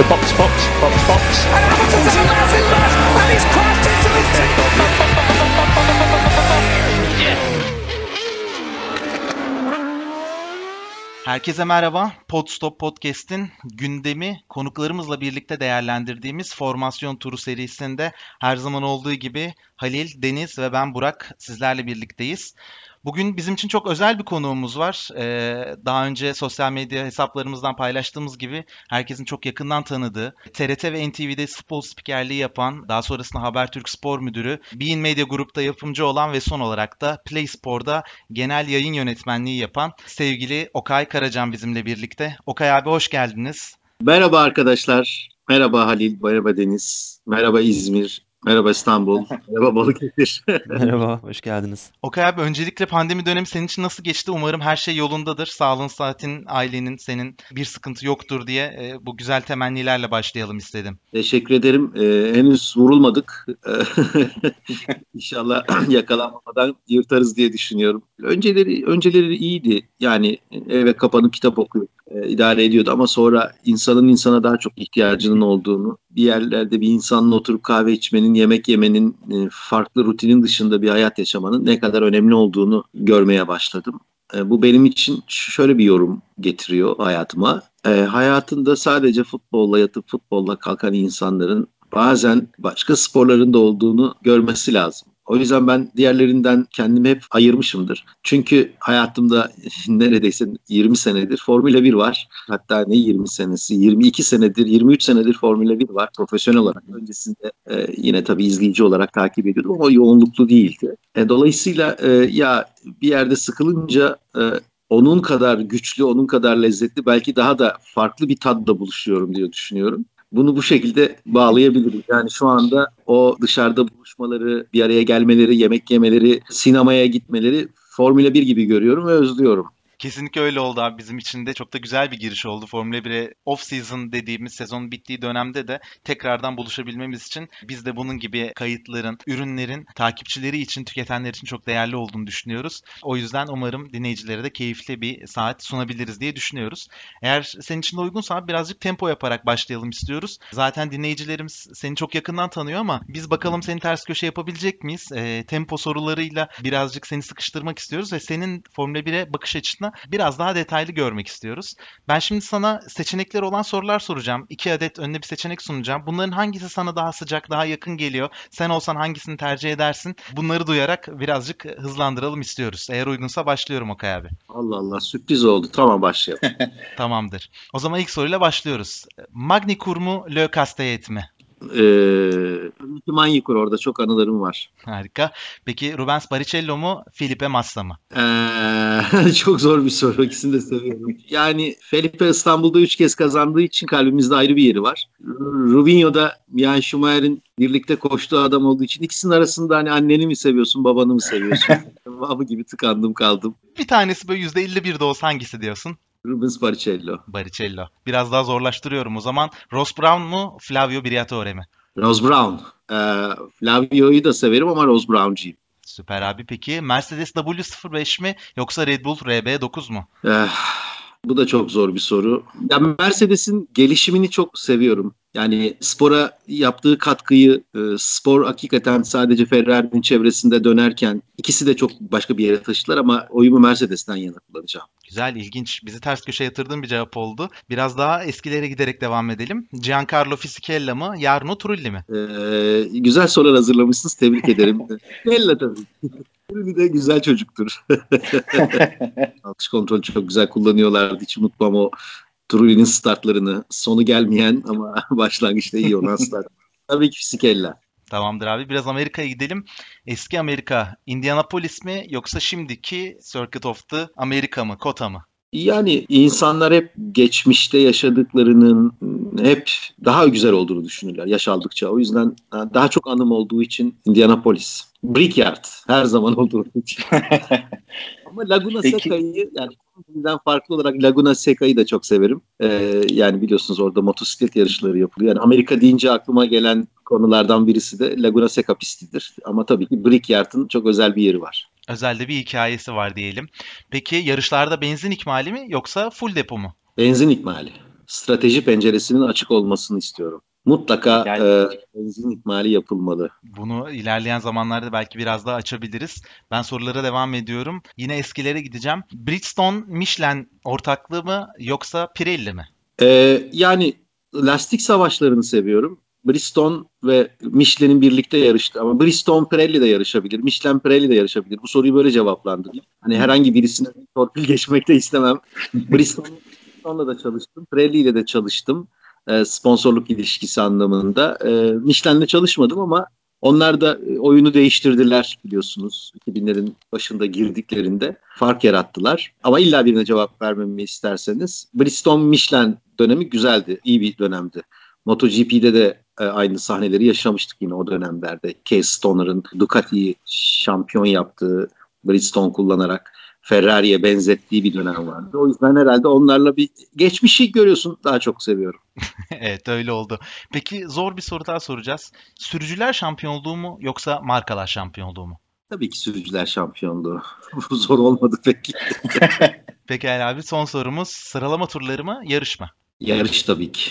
So box, box, box, box. And Hamilton's a massive mess, and he's crashed into his Herkese merhaba. Podstop Podcast'in gündemi konuklarımızla birlikte değerlendirdiğimiz formasyon turu serisinde her zaman olduğu gibi Halil, Deniz ve ben Burak sizlerle birlikteyiz. Bugün bizim için çok özel bir konuğumuz var. Ee, daha önce sosyal medya hesaplarımızdan paylaştığımız gibi herkesin çok yakından tanıdığı, TRT ve NTV'de futbol spikerliği yapan, daha sonrasında Habertürk Spor Müdürü, Bein Media Grup'ta yapımcı olan ve son olarak da Play Spor'da genel yayın yönetmenliği yapan sevgili Okay Karacan bizimle birlikte. Okay abi hoş geldiniz. Merhaba arkadaşlar. Merhaba Halil, merhaba Deniz, merhaba İzmir, Merhaba İstanbul. Merhaba Balıkesir. Merhaba, hoş geldiniz. Okay abi öncelikle pandemi dönemi senin için nasıl geçti? Umarım her şey yolundadır. Sağlığın, saatin, ailenin, senin bir sıkıntı yoktur diye e, bu güzel temennilerle başlayalım istedim. Teşekkür ederim. Ee, henüz vurulmadık. İnşallah yakalanmadan yırtarız diye düşünüyorum. Önceleri önceleri iyiydi. Yani eve kapanıp kitap okuyup e, idare ediyordu ama sonra insanın insana daha çok ihtiyacının olduğunu, bir yerlerde bir insanla oturup kahve içmenin, yemek yemenin, e, farklı rutinin dışında bir hayat yaşamanın ne kadar önemli olduğunu görmeye başladım. E, bu benim için şöyle bir yorum getiriyor hayatıma. E, hayatında sadece futbolla yatıp futbolla kalkan insanların bazen başka sporların da olduğunu görmesi lazım. O yüzden ben diğerlerinden kendimi hep ayırmışımdır. Çünkü hayatımda neredeyse 20 senedir Formula 1 var. Hatta ne 20 senesi, 22 senedir, 23 senedir Formula 1 var profesyonel olarak. Öncesinde e, yine tabii izleyici olarak takip ediyordum ama yoğunluklu değildi. E, dolayısıyla e, ya bir yerde sıkılınca e, onun kadar güçlü, onun kadar lezzetli, belki daha da farklı bir tadda buluşuyorum diye düşünüyorum bunu bu şekilde bağlayabiliriz. Yani şu anda o dışarıda buluşmaları, bir araya gelmeleri, yemek yemeleri, sinemaya gitmeleri Formula 1 gibi görüyorum ve özlüyorum. Kesinlikle öyle oldu abi bizim için de çok da güzel bir giriş oldu. Formula 1'e off season dediğimiz sezon bittiği dönemde de tekrardan buluşabilmemiz için biz de bunun gibi kayıtların, ürünlerin takipçileri için, tüketenler için çok değerli olduğunu düşünüyoruz. O yüzden umarım dinleyicilere de keyifli bir saat sunabiliriz diye düşünüyoruz. Eğer senin için de uygunsa birazcık tempo yaparak başlayalım istiyoruz. Zaten dinleyicilerimiz seni çok yakından tanıyor ama biz bakalım seni ters köşe yapabilecek miyiz? E, tempo sorularıyla birazcık seni sıkıştırmak istiyoruz ve senin Formula 1'e bakış biraz daha detaylı görmek istiyoruz. Ben şimdi sana seçenekleri olan sorular soracağım. İki adet önüne bir seçenek sunacağım. Bunların hangisi sana daha sıcak, daha yakın geliyor? Sen olsan hangisini tercih edersin? Bunları duyarak birazcık hızlandıralım istiyoruz. Eğer uygunsa başlıyorum Okay abi. Allah Allah sürpriz oldu. Tamam başlayalım. Tamamdır. O zaman ilk soruyla başlıyoruz. Magny mu, Le Castellet mi? Ee, Manyikur orada çok anılarım var. Harika. Peki Rubens Barrichello mu, Felipe Massa mı? Ee, çok zor bir soru. İkisini de seviyorum. Yani Felipe İstanbul'da üç kez kazandığı için kalbimizde ayrı bir yeri var. Rubinho da Mian Schumacher'in birlikte koştuğu adam olduğu için ikisinin arasında hani anneni mi seviyorsun, babanı mı seviyorsun? Babı gibi tıkandım kaldım. Bir tanesi böyle %51 de olsa hangisi diyorsun? Rubens Barrichello. Barrichello. Biraz daha zorlaştırıyorum o zaman. Ross Brown mu, Flavio Briatore mi? Rose Brown. Ee, Flavio'yu da severim ama Rose Brown'cıyım. Süper abi. Peki Mercedes W05 mi yoksa Red Bull RB9 mu? Ee, bu da çok zor bir soru. Ya Mercedes'in gelişimini çok seviyorum. Yani spora yaptığı katkıyı, e, spor hakikaten sadece Ferrari'nin çevresinde dönerken ikisi de çok başka bir yere taşıdılar ama oyumu Mercedes'ten yana kullanacağım. Güzel, ilginç. Bizi ters köşe yatırdığın bir cevap oldu. Biraz daha eskilere giderek devam edelim. Giancarlo Fisichella mı, Jarno Trulli mi? Ee, güzel sorular hazırlamışsınız. Tebrik ederim. Fisichella tabii. Trulli de güzel çocuktur. Alkış kontrolü çok güzel kullanıyorlardı. Hiç unutmam o Trulli'nin startlarını. Sonu gelmeyen ama başlangıçta iyi olan start. Tabii ki Fisichella. Tamamdır abi. Biraz Amerika'ya gidelim. Eski Amerika, Indianapolis mi yoksa şimdiki Circuit of the America mı, Kota mı? Yani insanlar hep geçmişte yaşadıklarının hep daha güzel olduğunu düşünürler yaş aldıkça. O yüzden daha çok anım olduğu için Indianapolis. Brickyard her zaman olduğu için. Ama Laguna Seca'yı yani bizden farklı olarak Laguna Seca'yı da çok severim. Ee, yani biliyorsunuz orada motosiklet yarışları yapılıyor. Yani Amerika deyince aklıma gelen konulardan birisi de Laguna Seca pistidir. Ama tabii ki Brickyard'ın çok özel bir yeri var. Özelde bir hikayesi var diyelim. Peki yarışlarda benzin ikmali mi yoksa full depo mu? Benzin ikmali. strateji penceresinin açık olmasını istiyorum. Mutlaka Yani- e, benzin ikmali yapılmalı. Bunu ilerleyen zamanlarda belki biraz daha açabiliriz. Ben sorulara devam ediyorum. Yine eskilere gideceğim. Bridgestone Michelin ortaklığı mı yoksa Pirelli mi? Ee, yani lastik savaşlarını seviyorum. Bridgestone ve Michelin'in birlikte yarıştı ama Bridgestone Pirelli de yarışabilir. Michelin Pirelli de yarışabilir. Bu soruyu böyle cevaplandırayım. Hani herhangi birisine torpil geçmek de istemem. Bridgestone, Bridgestone'la da çalıştım. Pirelli ile de çalıştım. Ee, sponsorluk ilişkisi anlamında. Ee, Michelin'le çalışmadım ama onlar da e, oyunu değiştirdiler biliyorsunuz. 2000'lerin başında girdiklerinde fark yarattılar. Ama illa birine cevap vermemi isterseniz Bridgestone Michelin dönemi güzeldi. iyi bir dönemdi. MotoGP'de de e, aynı sahneleri yaşamıştık yine o dönemlerde. Case Stoner'ın Ducati'yi şampiyon yaptığı Bridgestone kullanarak Ferrari'ye benzettiği bir dönem vardı. O yüzden herhalde onlarla bir geçmişi görüyorsun daha çok seviyorum. evet öyle oldu. Peki zor bir soru daha soracağız. Sürücüler şampiyonluğu mu yoksa markalar şampiyonluğu mu? Tabii ki sürücüler şampiyonluğu. Bu zor olmadı peki. Peki Ali abi son sorumuz sıralama turları mı yarış mı? Yarış tabii ki.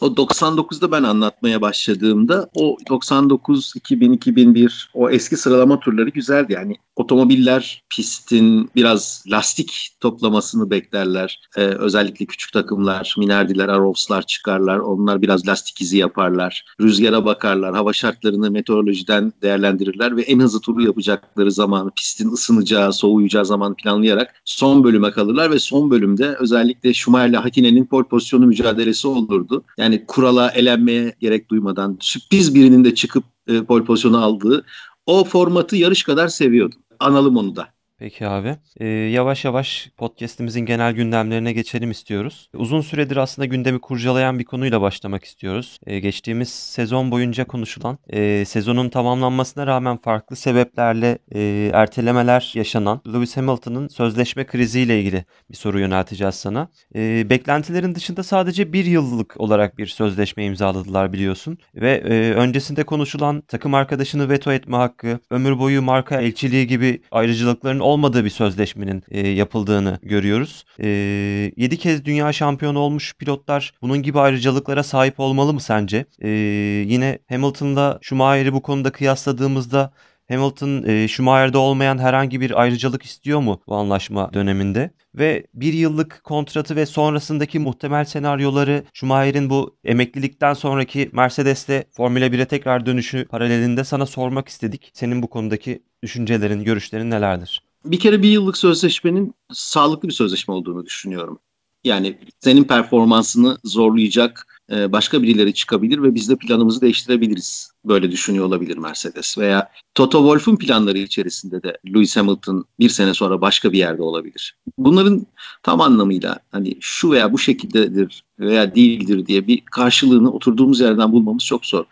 o 99'da ben anlatmaya başladığımda o 99, 2000, 2001 o eski sıralama turları güzeldi. Yani otomobiller pistin biraz lastik toplamasını beklerler. Ee, özellikle küçük takımlar, Minardiler, Arrows'lar çıkarlar. Onlar biraz lastik izi yaparlar. Rüzgara bakarlar. Hava şartlarını meteorolojiden değerlendirirler ve en hızlı turu yapacakları zamanı, pistin ısınacağı, soğuyacağı zaman planlayarak son bölüme kalırlar ve son bölümde özellikle Schumacher'le Hakinen'in pol pozisyonu mücadelesi olurdu. Yani kurala elenmeye gerek duymadan sürpriz birinin de çıkıp e, pol pozisyonu aldığı o formatı yarış kadar seviyordum. Analım onu da. Peki abi. Ee, yavaş yavaş podcast'imizin genel gündemlerine geçelim istiyoruz. Uzun süredir aslında gündemi kurcalayan bir konuyla başlamak istiyoruz. Ee, geçtiğimiz sezon boyunca konuşulan, e, sezonun tamamlanmasına rağmen farklı sebeplerle e, ertelemeler yaşanan Lewis Hamilton'ın sözleşme kriziyle ilgili bir soru yönelteceğiz sana. E, beklentilerin dışında sadece bir yıllık olarak bir sözleşme imzaladılar biliyorsun. Ve e, öncesinde konuşulan takım arkadaşını veto etme hakkı, ömür boyu marka elçiliği gibi ayrıcalıkların olmadığı bir sözleşmenin e, yapıldığını görüyoruz. E, 7 kez dünya şampiyonu olmuş pilotlar bunun gibi ayrıcalıklara sahip olmalı mı sence? E, yine Hamilton'la Schumacher'i bu konuda kıyasladığımızda Hamilton e, Schumacher'de olmayan herhangi bir ayrıcalık istiyor mu bu anlaşma döneminde? Ve bir yıllık kontratı ve sonrasındaki muhtemel senaryoları Schumacher'in bu emeklilikten sonraki Mercedes'te Formula 1'e tekrar dönüşü paralelinde sana sormak istedik. Senin bu konudaki düşüncelerin, görüşlerin nelerdir? Bir kere bir yıllık sözleşmenin sağlıklı bir sözleşme olduğunu düşünüyorum. Yani senin performansını zorlayacak e, başka birileri çıkabilir ve biz de planımızı değiştirebiliriz. Böyle düşünüyor olabilir Mercedes veya Toto Wolff'un planları içerisinde de Lewis Hamilton bir sene sonra başka bir yerde olabilir. Bunların tam anlamıyla hani şu veya bu şekildedir veya değildir diye bir karşılığını oturduğumuz yerden bulmamız çok zor.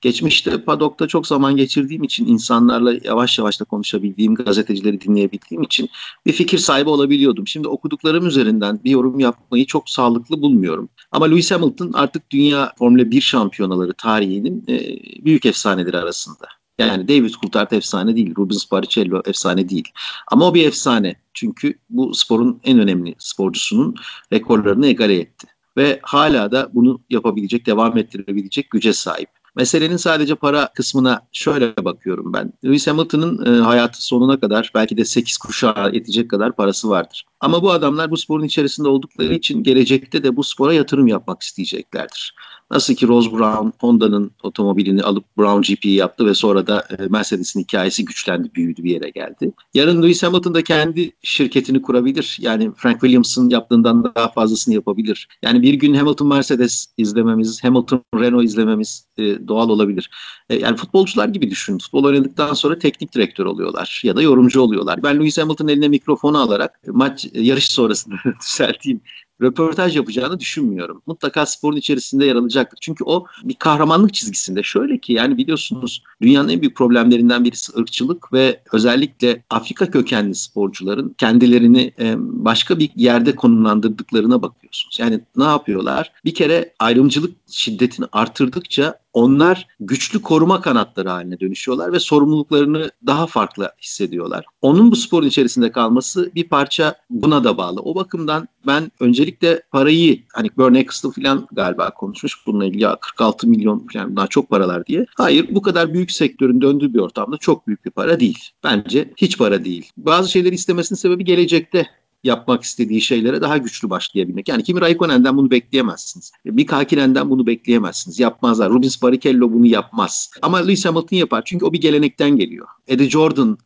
Geçmişte padokta çok zaman geçirdiğim için insanlarla yavaş yavaş da konuşabildiğim, gazetecileri dinleyebildiğim için bir fikir sahibi olabiliyordum. Şimdi okuduklarım üzerinden bir yorum yapmayı çok sağlıklı bulmuyorum. Ama Lewis Hamilton artık dünya Formula 1 şampiyonaları tarihinin e, büyük efsaneleri arasında. Yani David Coulthard efsane değil, Rubens Barrichello efsane değil. Ama o bir efsane. Çünkü bu sporun en önemli sporcusunun rekorlarını egale etti. Ve hala da bunu yapabilecek, devam ettirebilecek güce sahip. Meselenin sadece para kısmına şöyle bakıyorum ben. Lewis Hamilton'ın e, hayatı sonuna kadar belki de 8 kuşağa yetecek kadar parası vardır. Ama bu adamlar bu sporun içerisinde oldukları için gelecekte de bu spora yatırım yapmak isteyeceklerdir. Nasıl ki Rose Brown Honda'nın otomobilini alıp Brown GP yaptı ve sonra da e, Mercedes'in hikayesi güçlendi, büyüdü bir yere geldi. Yarın Lewis Hamilton da kendi şirketini kurabilir. Yani Frank Williams'ın yaptığından daha fazlasını yapabilir. Yani bir gün Hamilton Mercedes izlememiz, Hamilton Renault izlememiz e, doğal olabilir. E, yani futbolcular gibi düşün. Futbol oynadıktan sonra teknik direktör oluyorlar ya da yorumcu oluyorlar. Ben Lewis Hamilton'ın eline mikrofonu alarak maç yarış sonrasında düzelteyim röportaj yapacağını düşünmüyorum. Mutlaka sporun içerisinde yer alacaktır. Çünkü o bir kahramanlık çizgisinde. Şöyle ki yani biliyorsunuz dünyanın en büyük problemlerinden birisi ırkçılık ve özellikle Afrika kökenli sporcuların kendilerini başka bir yerde konumlandırdıklarına bakıyorsunuz. Yani ne yapıyorlar? Bir kere ayrımcılık şiddetini artırdıkça onlar güçlü koruma kanatları haline dönüşüyorlar ve sorumluluklarını daha farklı hissediyorlar. Onun bu sporun içerisinde kalması bir parça buna da bağlı. O bakımdan ben öncelikle parayı hani Bernie Eccleston falan galiba konuşmuş bununla ilgili ya 46 milyon falan daha çok paralar diye. Hayır bu kadar büyük sektörün döndüğü bir ortamda çok büyük bir para değil. Bence hiç para değil. Bazı şeyleri istemesinin sebebi gelecekte yapmak istediği şeylere daha güçlü başlayabilmek. Yani Kimi Raikkonen'den bunu bekleyemezsiniz. Mika Hakinen'den bunu bekleyemezsiniz. Yapmazlar. Rubens Barrichello bunu yapmaz. Ama Lewis Hamilton yapar. Çünkü o bir gelenekten geliyor. Eddie Jordan,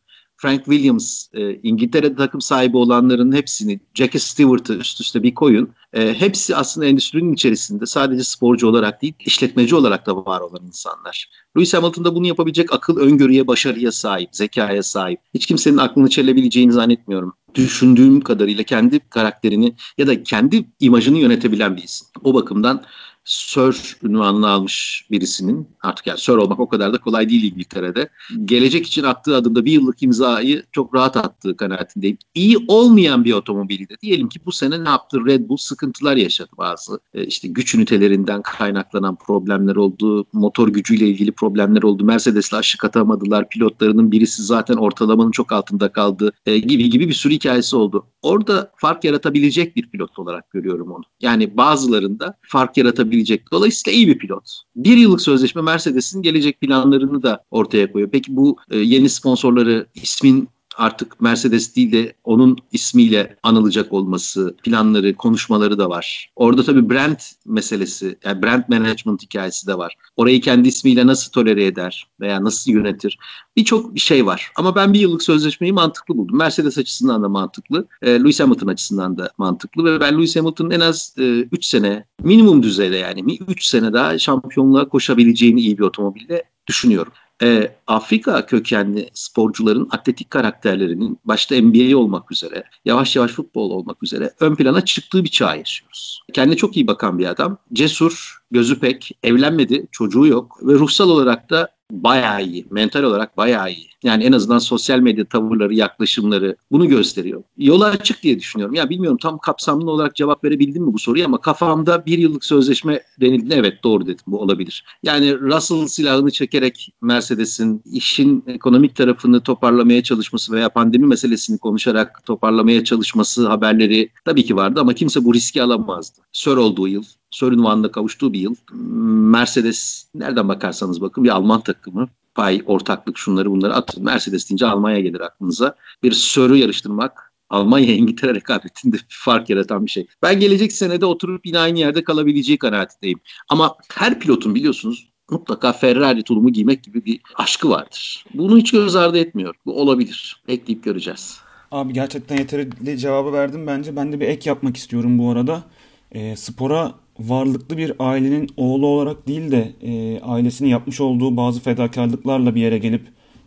Frank Williams, e, İngiltere'de takım sahibi olanların hepsini, Jackie Stewart'ı üst üste bir koyun. E, hepsi aslında endüstrinin içerisinde sadece sporcu olarak değil, işletmeci olarak da var olan insanlar. Lewis Hamilton da bunu yapabilecek akıl, öngörüye, başarıya sahip, zekaya sahip. Hiç kimsenin aklını çelebileceğini zannetmiyorum. Düşündüğüm kadarıyla kendi karakterini ya da kendi imajını yönetebilen bir isim. O bakımdan Sir ünvanını almış birisinin artık yani Sir olmak o kadar da kolay değil İngiltere'de. Gelecek için attığı adımda bir yıllık imzayı çok rahat attığı kanaatindeyim. İyi olmayan bir otomobilde diyelim ki bu sene ne yaptı Red Bull sıkıntılar yaşadı bazı. E, işte güç ünitelerinden kaynaklanan problemler oldu. Motor gücüyle ilgili problemler oldu. Mercedes'le aşık atamadılar. Pilotlarının birisi zaten ortalamanın çok altında kaldı e, gibi gibi bir sürü hikayesi oldu. Orada fark yaratabilecek bir pilot olarak görüyorum onu. Yani bazılarında fark yaratabilecek yapabilecek. Dolayısıyla iyi bir pilot. Bir yıllık sözleşme Mercedes'in gelecek planlarını da ortaya koyuyor. Peki bu e, yeni sponsorları ismin artık Mercedes değil de onun ismiyle anılacak olması, planları, konuşmaları da var. Orada tabii brand meselesi, yani brand management hikayesi de var. Orayı kendi ismiyle nasıl tolere eder veya nasıl yönetir? Birçok bir şey var. Ama ben bir yıllık sözleşmeyi mantıklı buldum. Mercedes açısından da mantıklı, e, Lewis Hamilton açısından da mantıklı ve ben Lewis Hamilton'ın en az 3 e, sene minimum düzeyde yani 3 sene daha şampiyonluğa koşabileceğini iyi bir otomobille düşünüyorum e, Afrika kökenli sporcuların atletik karakterlerinin başta NBA olmak üzere, yavaş yavaş futbol olmak üzere ön plana çıktığı bir çağ yaşıyoruz. Kendine çok iyi bakan bir adam, cesur, gözü pek, evlenmedi, çocuğu yok ve ruhsal olarak da bayağı iyi. Mental olarak bayağı iyi. Yani en azından sosyal medya tavırları, yaklaşımları bunu gösteriyor. Yola açık diye düşünüyorum. Ya bilmiyorum tam kapsamlı olarak cevap verebildim mi bu soruya ama kafamda bir yıllık sözleşme denildi. Evet doğru dedim bu olabilir. Yani Russell silahını çekerek Mercedes'in işin ekonomik tarafını toparlamaya çalışması veya pandemi meselesini konuşarak toparlamaya çalışması haberleri tabii ki vardı ama kimse bu riski alamazdı. Sör olduğu yıl, Sör ünvanına kavuştuğu bir yıl. Mercedes nereden bakarsanız bakın bir Alman takımı pay, ortaklık şunları bunları atın. Mercedes deyince Almanya gelir aklınıza. Bir sörü yarıştırmak Almanya İngiltere rekabetinde bir fark yaratan bir şey. Ben gelecek senede oturup yine aynı yerde kalabileceği kanaatindeyim. Ama her pilotun biliyorsunuz mutlaka Ferrari tulumu giymek gibi bir aşkı vardır. Bunu hiç göz ardı etmiyor. Bu olabilir. Bekleyip göreceğiz. Abi gerçekten yeterli cevabı verdim bence. Ben de bir ek yapmak istiyorum bu arada. E, spora varlıklı bir ailenin oğlu olarak değil de e, ailesinin yapmış olduğu bazı fedakarlıklarla bir yere gelip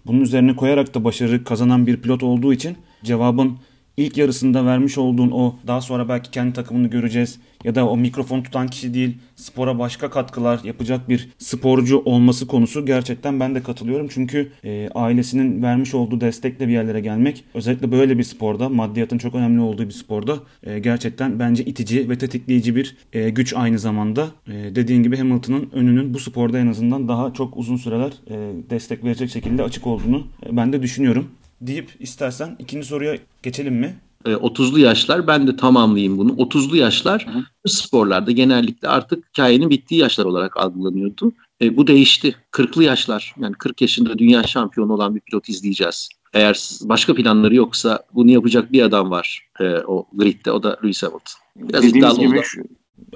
bunun üzerine koyarak da başarı kazanan bir pilot olduğu için cevabın ilk yarısında vermiş olduğun o daha sonra belki kendi takımını göreceğiz ya da o mikrofon tutan kişi değil spora başka katkılar yapacak bir sporcu olması konusu gerçekten ben de katılıyorum. Çünkü e, ailesinin vermiş olduğu destekle bir yerlere gelmek özellikle böyle bir sporda maddiyatın çok önemli olduğu bir sporda e, gerçekten bence itici ve tetikleyici bir e, güç aynı zamanda. E, dediğin gibi Hamilton'ın önünün bu sporda en azından daha çok uzun süreler e, destek verecek şekilde açık olduğunu e, ben de düşünüyorum deyip istersen ikinci soruya geçelim mi? 30'lu e, yaşlar ben de tamamlayayım bunu. 30'lu yaşlar Hı. sporlarda genellikle artık hikayenin bittiği yaşlar olarak algılanıyordu. E, bu değişti. 40'lı yaşlar yani 40 yaşında dünya şampiyonu olan bir pilot izleyeceğiz. Eğer başka planları yoksa bunu yapacak bir adam var e, o gridde o da Lewis Hamilton. Biraz Dediğiniz gibi şu,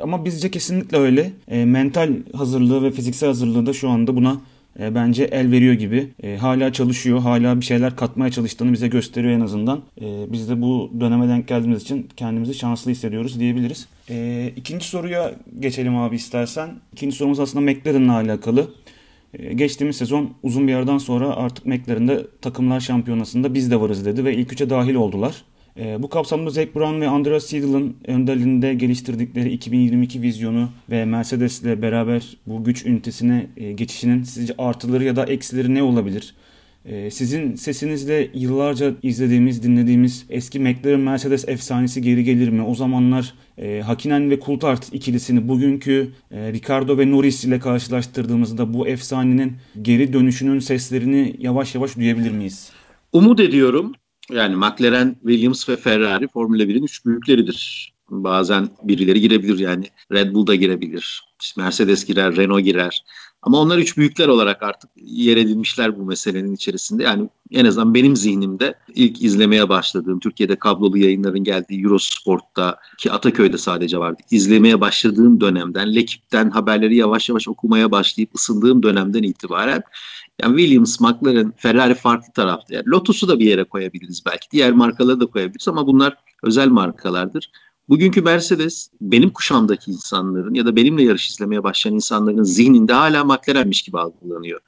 ama bizce kesinlikle öyle. E, mental hazırlığı ve fiziksel hazırlığı da şu anda buna e, bence el veriyor gibi. E, hala çalışıyor, hala bir şeyler katmaya çalıştığını bize gösteriyor en azından. E, biz de bu döneme denk geldiğimiz için kendimizi şanslı hissediyoruz diyebiliriz. E, ikinci soruya geçelim abi istersen. İkinci sorumuz aslında McLaren'la alakalı. E, geçtiğimiz sezon uzun bir yerden sonra artık McLaren'de takımlar şampiyonasında biz de varız dedi ve ilk üçe dahil oldular. E, bu kapsamda Zac Brown ve Andreas Siedel'ın önderliğinde geliştirdikleri 2022 vizyonu ve Mercedes ile beraber bu güç ünitesine e, geçişinin sizce artıları ya da eksileri ne olabilir? Ee, sizin sesinizle yıllarca izlediğimiz, dinlediğimiz eski McLaren Mercedes efsanesi geri gelir mi? O zamanlar e, Hakinen ve Coulthard ikilisini bugünkü e, Ricardo ve Norris ile karşılaştırdığımızda bu efsanenin geri dönüşünün seslerini yavaş yavaş duyabilir miyiz? Umut ediyorum. Yani McLaren, Williams ve Ferrari Formula 1'in üç büyükleridir. Bazen birileri girebilir yani Red Bull da girebilir. Mercedes girer, Renault girer. Ama onlar üç büyükler olarak artık yer edilmişler bu meselenin içerisinde. Yani en azından benim zihnimde ilk izlemeye başladığım, Türkiye'de kablolu yayınların geldiği Eurosport'ta ki Ataköy'de sadece vardı. İzlemeye başladığım dönemden, Lekip'ten haberleri yavaş yavaş okumaya başlayıp ısındığım dönemden itibaren yani Williams, McLaren, Ferrari farklı tarafta. Yani Lotus'u da bir yere koyabiliriz belki. Diğer markaları da koyabiliriz ama bunlar özel markalardır. Bugünkü Mercedes benim kuşamdaki insanların ya da benimle yarış izlemeye başlayan insanların zihninde hala McLaren'miş gibi algılanıyor.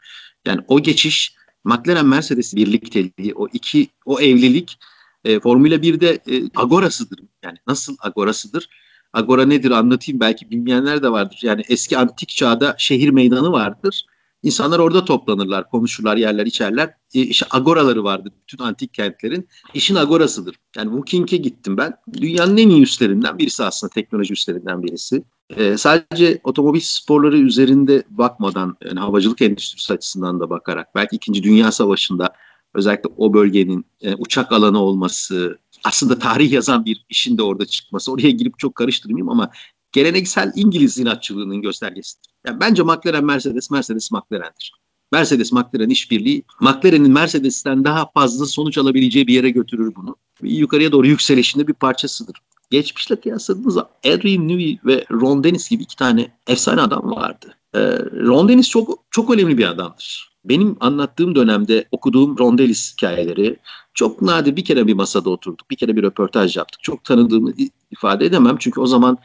Yani o geçiş McLaren Mercedes birlikteliği, o iki o evlilik e, Formula 1'de e, agorasıdır. Yani nasıl agorasıdır? Agora nedir anlatayım belki bilmeyenler de vardır. Yani eski antik çağda şehir meydanı vardır. İnsanlar orada toplanırlar, konuşurlar, yerler, içerler. E, agoraları vardı bütün antik kentlerin. İşin agorasıdır. Yani Wooking'e gittim ben. Dünyanın en iyi üstlerinden birisi aslında, teknoloji üstlerinden birisi. E, sadece otomobil sporları üzerinde bakmadan, yani havacılık endüstrisi açısından da bakarak, belki 2. Dünya Savaşı'nda özellikle o bölgenin e, uçak alanı olması, aslında tarih yazan bir işin de orada çıkması. Oraya girip çok karıştırmayayım ama geleneksel İngiliz inatçılığının göstergesidir. Yani bence McLaren Mercedes, Mercedes McLaren'dir. Mercedes McLaren işbirliği McLaren'in Mercedes'ten daha fazla sonuç alabileceği bir yere götürür bunu. Yukarıya doğru yükselişinde bir parçasıdır. Geçmişle kıyasladığınızda Adrian Newey ve Ron Dennis gibi iki tane efsane adam vardı. Ee, Ron Dennis çok çok önemli bir adamdır. Benim anlattığım dönemde okuduğum Ron Dennis hikayeleri çok nadir bir kere bir masada oturduk, bir kere bir röportaj yaptık. Çok tanıdığımı ifade edemem çünkü o zaman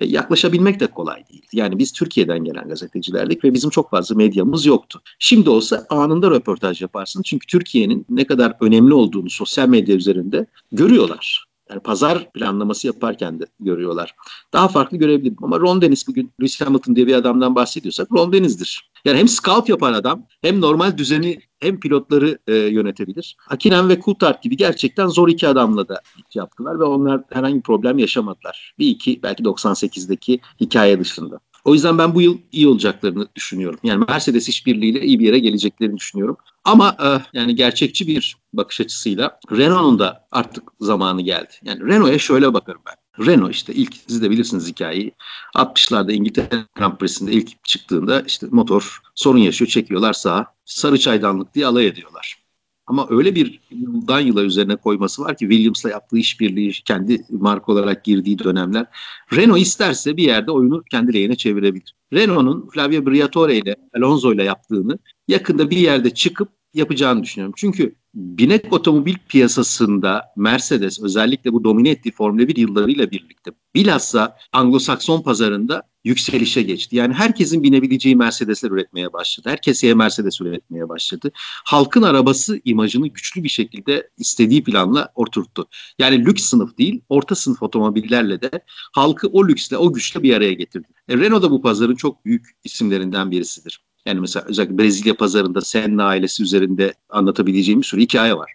e, yaklaşabilmek de kolay değil. Yani biz Türkiye'den gelen gazetecilerdik ve bizim çok fazla medyamız yoktu. Şimdi olsa anında röportaj yaparsın. Çünkü Türkiye'nin ne kadar önemli olduğunu sosyal medya üzerinde görüyorlar. Yani pazar planlaması yaparken de görüyorlar. Daha farklı görebilirim ama Ron Dennis bugün Lewis Hamilton diye bir adamdan bahsediyorsak Ron Dennis'dir. Yani hem scout yapan adam hem normal düzeni hem pilotları e, yönetebilir. Akinen ve Coulthard gibi gerçekten zor iki adamla da yaptılar ve onlar herhangi bir problem yaşamadılar. Bir iki belki 98'deki hikaye dışında. O yüzden ben bu yıl iyi olacaklarını düşünüyorum. Yani Mercedes işbirliğiyle iyi bir yere geleceklerini düşünüyorum. Ama e, yani gerçekçi bir bakış açısıyla Renault'un da artık zamanı geldi. Yani Renault'a şöyle bakarım ben. Renault işte ilk siz de bilirsiniz hikayeyi. 60'larda İngiltere Grand Prix'sinde ilk çıktığında işte motor sorun yaşıyor çekiyorlar sağa. Sarı çaydanlık diye alay ediyorlar. Ama öyle bir yıldan yıla üzerine koyması var ki Williams'la yaptığı işbirliği kendi marka olarak girdiği dönemler. Renault isterse bir yerde oyunu kendi lehine çevirebilir. Renault'un Flavio Briatore ile Alonso ile yaptığını yakında bir yerde çıkıp yapacağını düşünüyorum. Çünkü binek otomobil piyasasında Mercedes özellikle bu domine ettiği Formula 1 yıllarıyla birlikte bilhassa Anglo-Sakson pazarında yükselişe geçti. Yani herkesin binebileceği Mercedesler üretmeye başladı. Herkes Mercedes üretmeye başladı. Halkın arabası imajını güçlü bir şekilde istediği planla oturttu. Yani lüks sınıf değil, orta sınıf otomobillerle de halkı o lüksle, o güçle bir araya getirdi. E, Renault da bu pazarın çok büyük isimlerinden birisidir. Yani mesela özellikle Brezilya pazarında Senna ailesi üzerinde anlatabileceğim bir sürü hikaye var.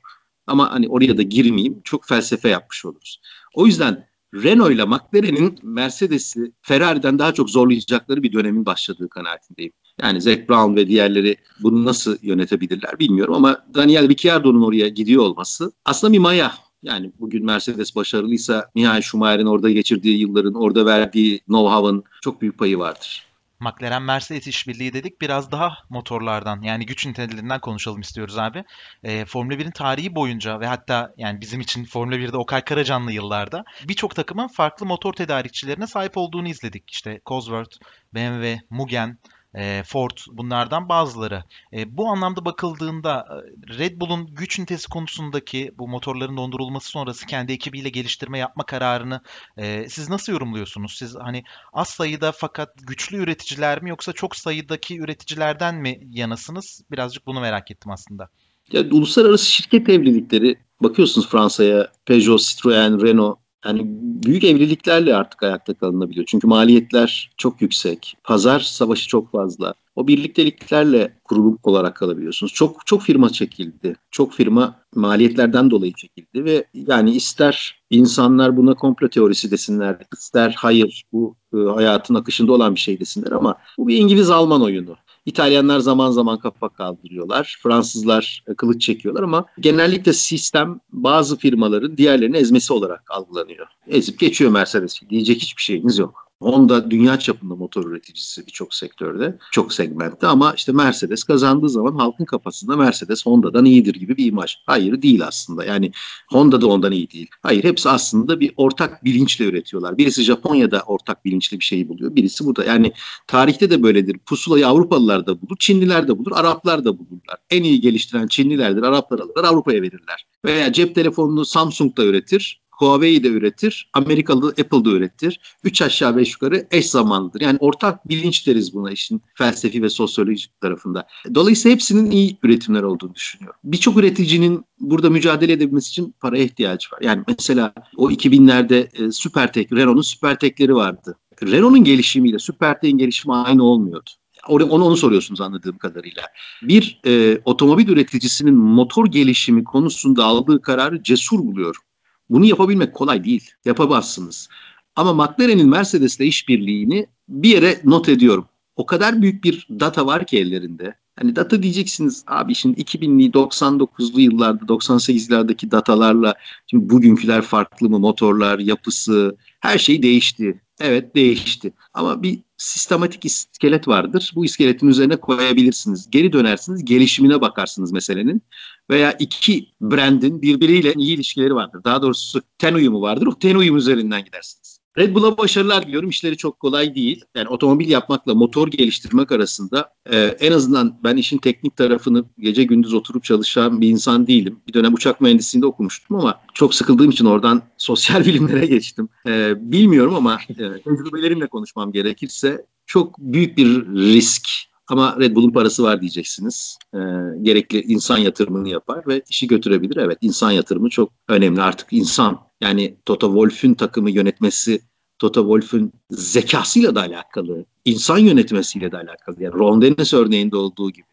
Ama hani oraya da girmeyeyim. Çok felsefe yapmış oluruz. O yüzden Renault ile McLaren'in Mercedes'i Ferrari'den daha çok zorlayacakları bir dönemin başladığı kanaatindeyim. Yani Zac Brown ve diğerleri bunu nasıl yönetebilirler bilmiyorum ama Daniel Ricciardo'nun oraya gidiyor olması aslında bir maya. Yani bugün Mercedes başarılıysa Michael Schumacher'in orada geçirdiği yılların, orada verdiği know-how'ın çok büyük payı vardır. McLaren Mercedes işbirliği dedik. Biraz daha motorlardan yani güç nitelerinden konuşalım istiyoruz abi. E, Formula 1'in tarihi boyunca ve hatta yani bizim için Formula 1'de Okay Karacanlı yıllarda birçok takımın farklı motor tedarikçilerine sahip olduğunu izledik. İşte Cosworth, BMW, Mugen, e, Ford bunlardan bazıları. E, bu anlamda bakıldığında e, Red Bull'un güç ünitesi konusundaki bu motorların dondurulması sonrası kendi ekibiyle geliştirme yapma kararını e, siz nasıl yorumluyorsunuz? Siz hani az sayıda fakat güçlü üreticiler mi yoksa çok sayıdaki üreticilerden mi yanasınız? Birazcık bunu merak ettim aslında. Ya uluslararası şirket evlilikleri bakıyorsunuz Fransa'ya Peugeot, Citroën, Renault yani büyük evliliklerle artık ayakta kalınabiliyor. Çünkü maliyetler çok yüksek. Pazar savaşı çok fazla. O birlikteliklerle kurulu olarak kalabiliyorsunuz. Çok çok firma çekildi. Çok firma maliyetlerden dolayı çekildi ve yani ister insanlar buna komplo teorisi desinler, ister hayır bu e, hayatın akışında olan bir şey desinler ama bu bir İngiliz-Alman oyunu. İtalyanlar zaman zaman kafa kaldırıyorlar. Fransızlar e, kılıç çekiyorlar ama genellikle sistem bazı firmaların diğerlerini ezmesi olarak algılanıyor. Ezip geçiyor Mercedes. Diyecek hiçbir şeyiniz yok. Honda dünya çapında motor üreticisi birçok sektörde, çok segmentte ama işte Mercedes kazandığı zaman halkın kafasında Mercedes Honda'dan iyidir gibi bir imaj. Hayır değil aslında. Yani Honda da ondan iyi değil. Hayır hepsi aslında bir ortak bilinçle üretiyorlar. Birisi Japonya'da ortak bilinçli bir şeyi buluyor. Birisi burada. Yani tarihte de böyledir. Pusulayı Avrupalılar da bulur, Çinliler de bulur, Araplar da bulurlar. En iyi geliştiren Çinlilerdir, Araplar alırlar, Avrupa'ya verirler. Veya cep telefonunu Samsung da üretir, Huawei de üretir, Amerikalı Apple da üretir. Üç aşağı beş yukarı eş zamanlıdır. Yani ortak bilinç deriz buna işin felsefi ve sosyolojik tarafında. Dolayısıyla hepsinin iyi üretimler olduğunu düşünüyorum. Birçok üreticinin burada mücadele edebilmesi için paraya ihtiyacı var. Yani mesela o 2000'lerde e, Supertek, Renault'un Supertek'leri vardı. Renault'un gelişimiyle Supertek'in gelişimi aynı olmuyordu. Onu, onu soruyorsunuz anladığım kadarıyla. Bir e, otomobil üreticisinin motor gelişimi konusunda aldığı kararı cesur buluyorum. Bunu yapabilmek kolay değil. Yapamazsınız. Ama McLaren'in Mercedes'le işbirliğini bir yere not ediyorum. O kadar büyük bir data var ki ellerinde. Hani data diyeceksiniz abi şimdi 2000'li 99'lu yıllarda 98'lerdeki datalarla şimdi bugünküler farklı mı motorlar yapısı her şey değişti. Evet değişti. Ama bir sistematik iskelet vardır. Bu iskeletin üzerine koyabilirsiniz. Geri dönersiniz, gelişimine bakarsınız meselenin. Veya iki brandin birbiriyle iyi ilişkileri vardır. Daha doğrusu ten uyumu vardır. O ten uyumu üzerinden gidersiniz. Red Bull'a başarılar diliyorum. İşleri çok kolay değil. Yani otomobil yapmakla motor geliştirmek arasında e, en azından ben işin teknik tarafını gece gündüz oturup çalışan bir insan değilim. Bir dönem uçak mühendisliğinde okumuştum ama çok sıkıldığım için oradan sosyal bilimlere geçtim. E, bilmiyorum ama e, tecrübelerimle konuşmam gerekirse çok büyük bir risk ama Red Bull'un parası var diyeceksiniz. E, gerekli insan yatırımını yapar ve işi götürebilir. Evet insan yatırımı çok önemli. Artık insan yani Toto Wolff'ün takımı yönetmesi Toto Wolff'ün zekasıyla da alakalı, insan yönetmesiyle de alakalı. Yani Ron Dennis örneğinde olduğu gibi.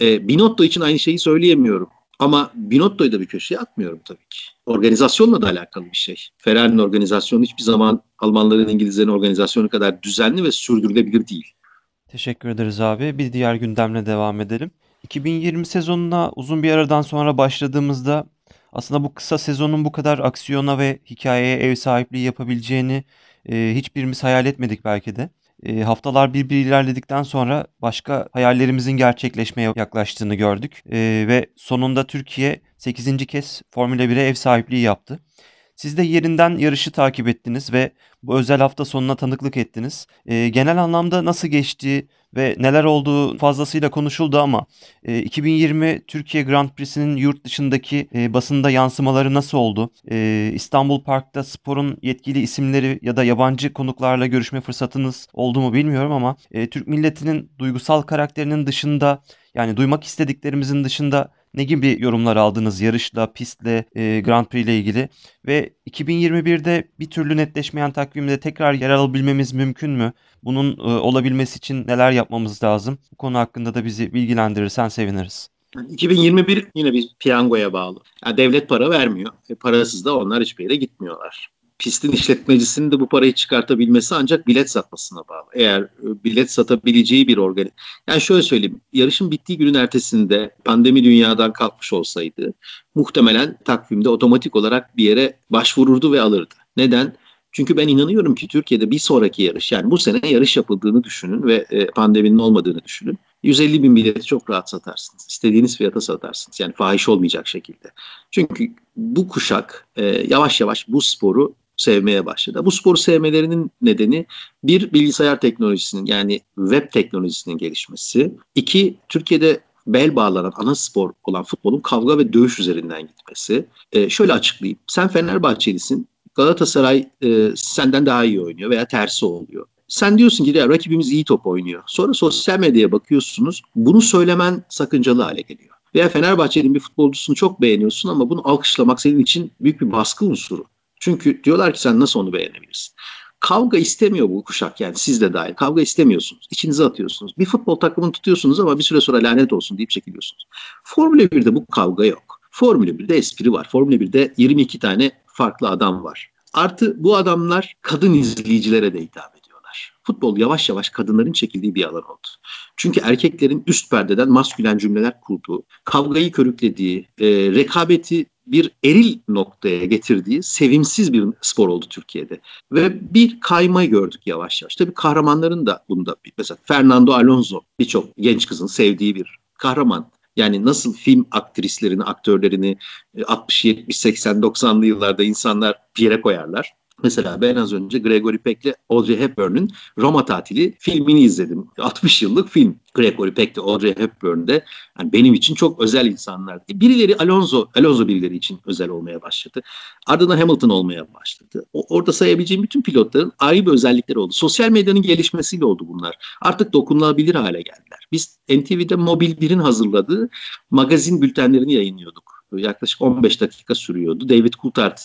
E, Binotto için aynı şeyi söyleyemiyorum. Ama Binotto'yu da bir köşeye atmıyorum tabii ki. Organizasyonla da alakalı bir şey. Ferrari'nin organizasyonu hiçbir zaman Almanların, İngilizlerin organizasyonu kadar düzenli ve sürdürülebilir değil. Teşekkür ederiz abi. Bir diğer gündemle devam edelim. 2020 sezonuna uzun bir aradan sonra başladığımızda aslında bu kısa sezonun bu kadar aksiyona ve hikayeye ev sahipliği yapabileceğini e, hiçbirimiz hayal etmedik belki de. E, haftalar bir bir ilerledikten sonra başka hayallerimizin gerçekleşmeye yaklaştığını gördük. E, ve sonunda Türkiye 8. kez Formula 1'e ev sahipliği yaptı. Siz de yerinden yarışı takip ettiniz ve bu özel hafta sonuna tanıklık ettiniz. E, genel anlamda nasıl geçti ve neler olduğu fazlasıyla konuşuldu ama e, 2020 Türkiye Grand Prix'sinin yurt dışındaki e, basında yansımaları nasıl oldu? E, İstanbul Park'ta sporun yetkili isimleri ya da yabancı konuklarla görüşme fırsatınız oldu mu bilmiyorum ama e, Türk milletinin duygusal karakterinin dışında yani duymak istediklerimizin dışında ne gibi yorumlar aldınız yarışla, pistle, e, Grand Prix ile ilgili? Ve 2021'de bir türlü netleşmeyen takvimde tekrar yer alabilmemiz mümkün mü? Bunun e, olabilmesi için neler yapmamız lazım? Bu konu hakkında da bizi bilgilendirirsen seviniriz. 2021 yine bir piyangoya bağlı. Yani devlet para vermiyor. E, parasız da onlar hiçbir yere gitmiyorlar pistin işletmecisinin de bu parayı çıkartabilmesi ancak bilet satmasına bağlı. Eğer e, bilet satabileceği bir organ. Yani şöyle söyleyeyim. Yarışın bittiği günün ertesinde pandemi dünyadan kalkmış olsaydı muhtemelen takvimde otomatik olarak bir yere başvururdu ve alırdı. Neden? Çünkü ben inanıyorum ki Türkiye'de bir sonraki yarış yani bu sene yarış yapıldığını düşünün ve e, pandeminin olmadığını düşünün. 150 bin bileti çok rahat satarsınız. İstediğiniz fiyata satarsınız. Yani fahiş olmayacak şekilde. Çünkü bu kuşak e, yavaş yavaş bu sporu sevmeye başladı. Bu sporu sevmelerinin nedeni bir bilgisayar teknolojisinin yani web teknolojisinin gelişmesi. İki Türkiye'de bel bağlanan ana spor olan futbolun kavga ve dövüş üzerinden gitmesi. E, şöyle açıklayayım. Sen Fenerbahçelisin. Galatasaray e, senden daha iyi oynuyor veya tersi oluyor. Sen diyorsun ki ya rakibimiz iyi top oynuyor. Sonra sosyal medyaya bakıyorsunuz. Bunu söylemen sakıncalı hale geliyor. Veya Fenerbahçe'nin bir futbolcusunu çok beğeniyorsun ama bunu alkışlamak senin için büyük bir baskı unsuru. Çünkü diyorlar ki sen nasıl onu beğenebilirsin? Kavga istemiyor bu kuşak yani siz de dahil. Kavga istemiyorsunuz. İçinize atıyorsunuz. Bir futbol takımını tutuyorsunuz ama bir süre sonra lanet olsun deyip çekiliyorsunuz. Formula 1'de bu kavga yok. Formula 1'de espri var. Formula 1'de 22 tane farklı adam var. Artı bu adamlar kadın izleyicilere de hitap ediyorlar. Futbol yavaş yavaş kadınların çekildiği bir alan oldu. Çünkü erkeklerin üst perdeden maskülen cümleler kurduğu, kavgayı körüklediği, e, rekabeti bir eril noktaya getirdiği sevimsiz bir spor oldu Türkiye'de. Ve bir kaymayı gördük yavaş yavaş. Tabii kahramanların da bunda mesela Fernando Alonso birçok genç kızın sevdiği bir kahraman. Yani nasıl film aktrislerini, aktörlerini 60, 70, 80, 90'lı yıllarda insanlar bir yere koyarlar. Mesela ben az önce Gregory Peck'le Audrey Hepburn'un Roma tatili filmini izledim. 60 yıllık film. Gregory Peck'le Audrey Hepburn'de yani benim için çok özel insanlar. Birileri Alonso, Alonso birileri için özel olmaya başladı. Ardından Hamilton olmaya başladı. O, orada sayabileceğim bütün pilotların ayrı bir özellikleri oldu. Sosyal medyanın gelişmesiyle oldu bunlar. Artık dokunulabilir hale geldiler. Biz NTV'de Mobil 1'in hazırladığı magazin bültenlerini yayınlıyorduk yaklaşık 15 dakika sürüyordu. David Coulthard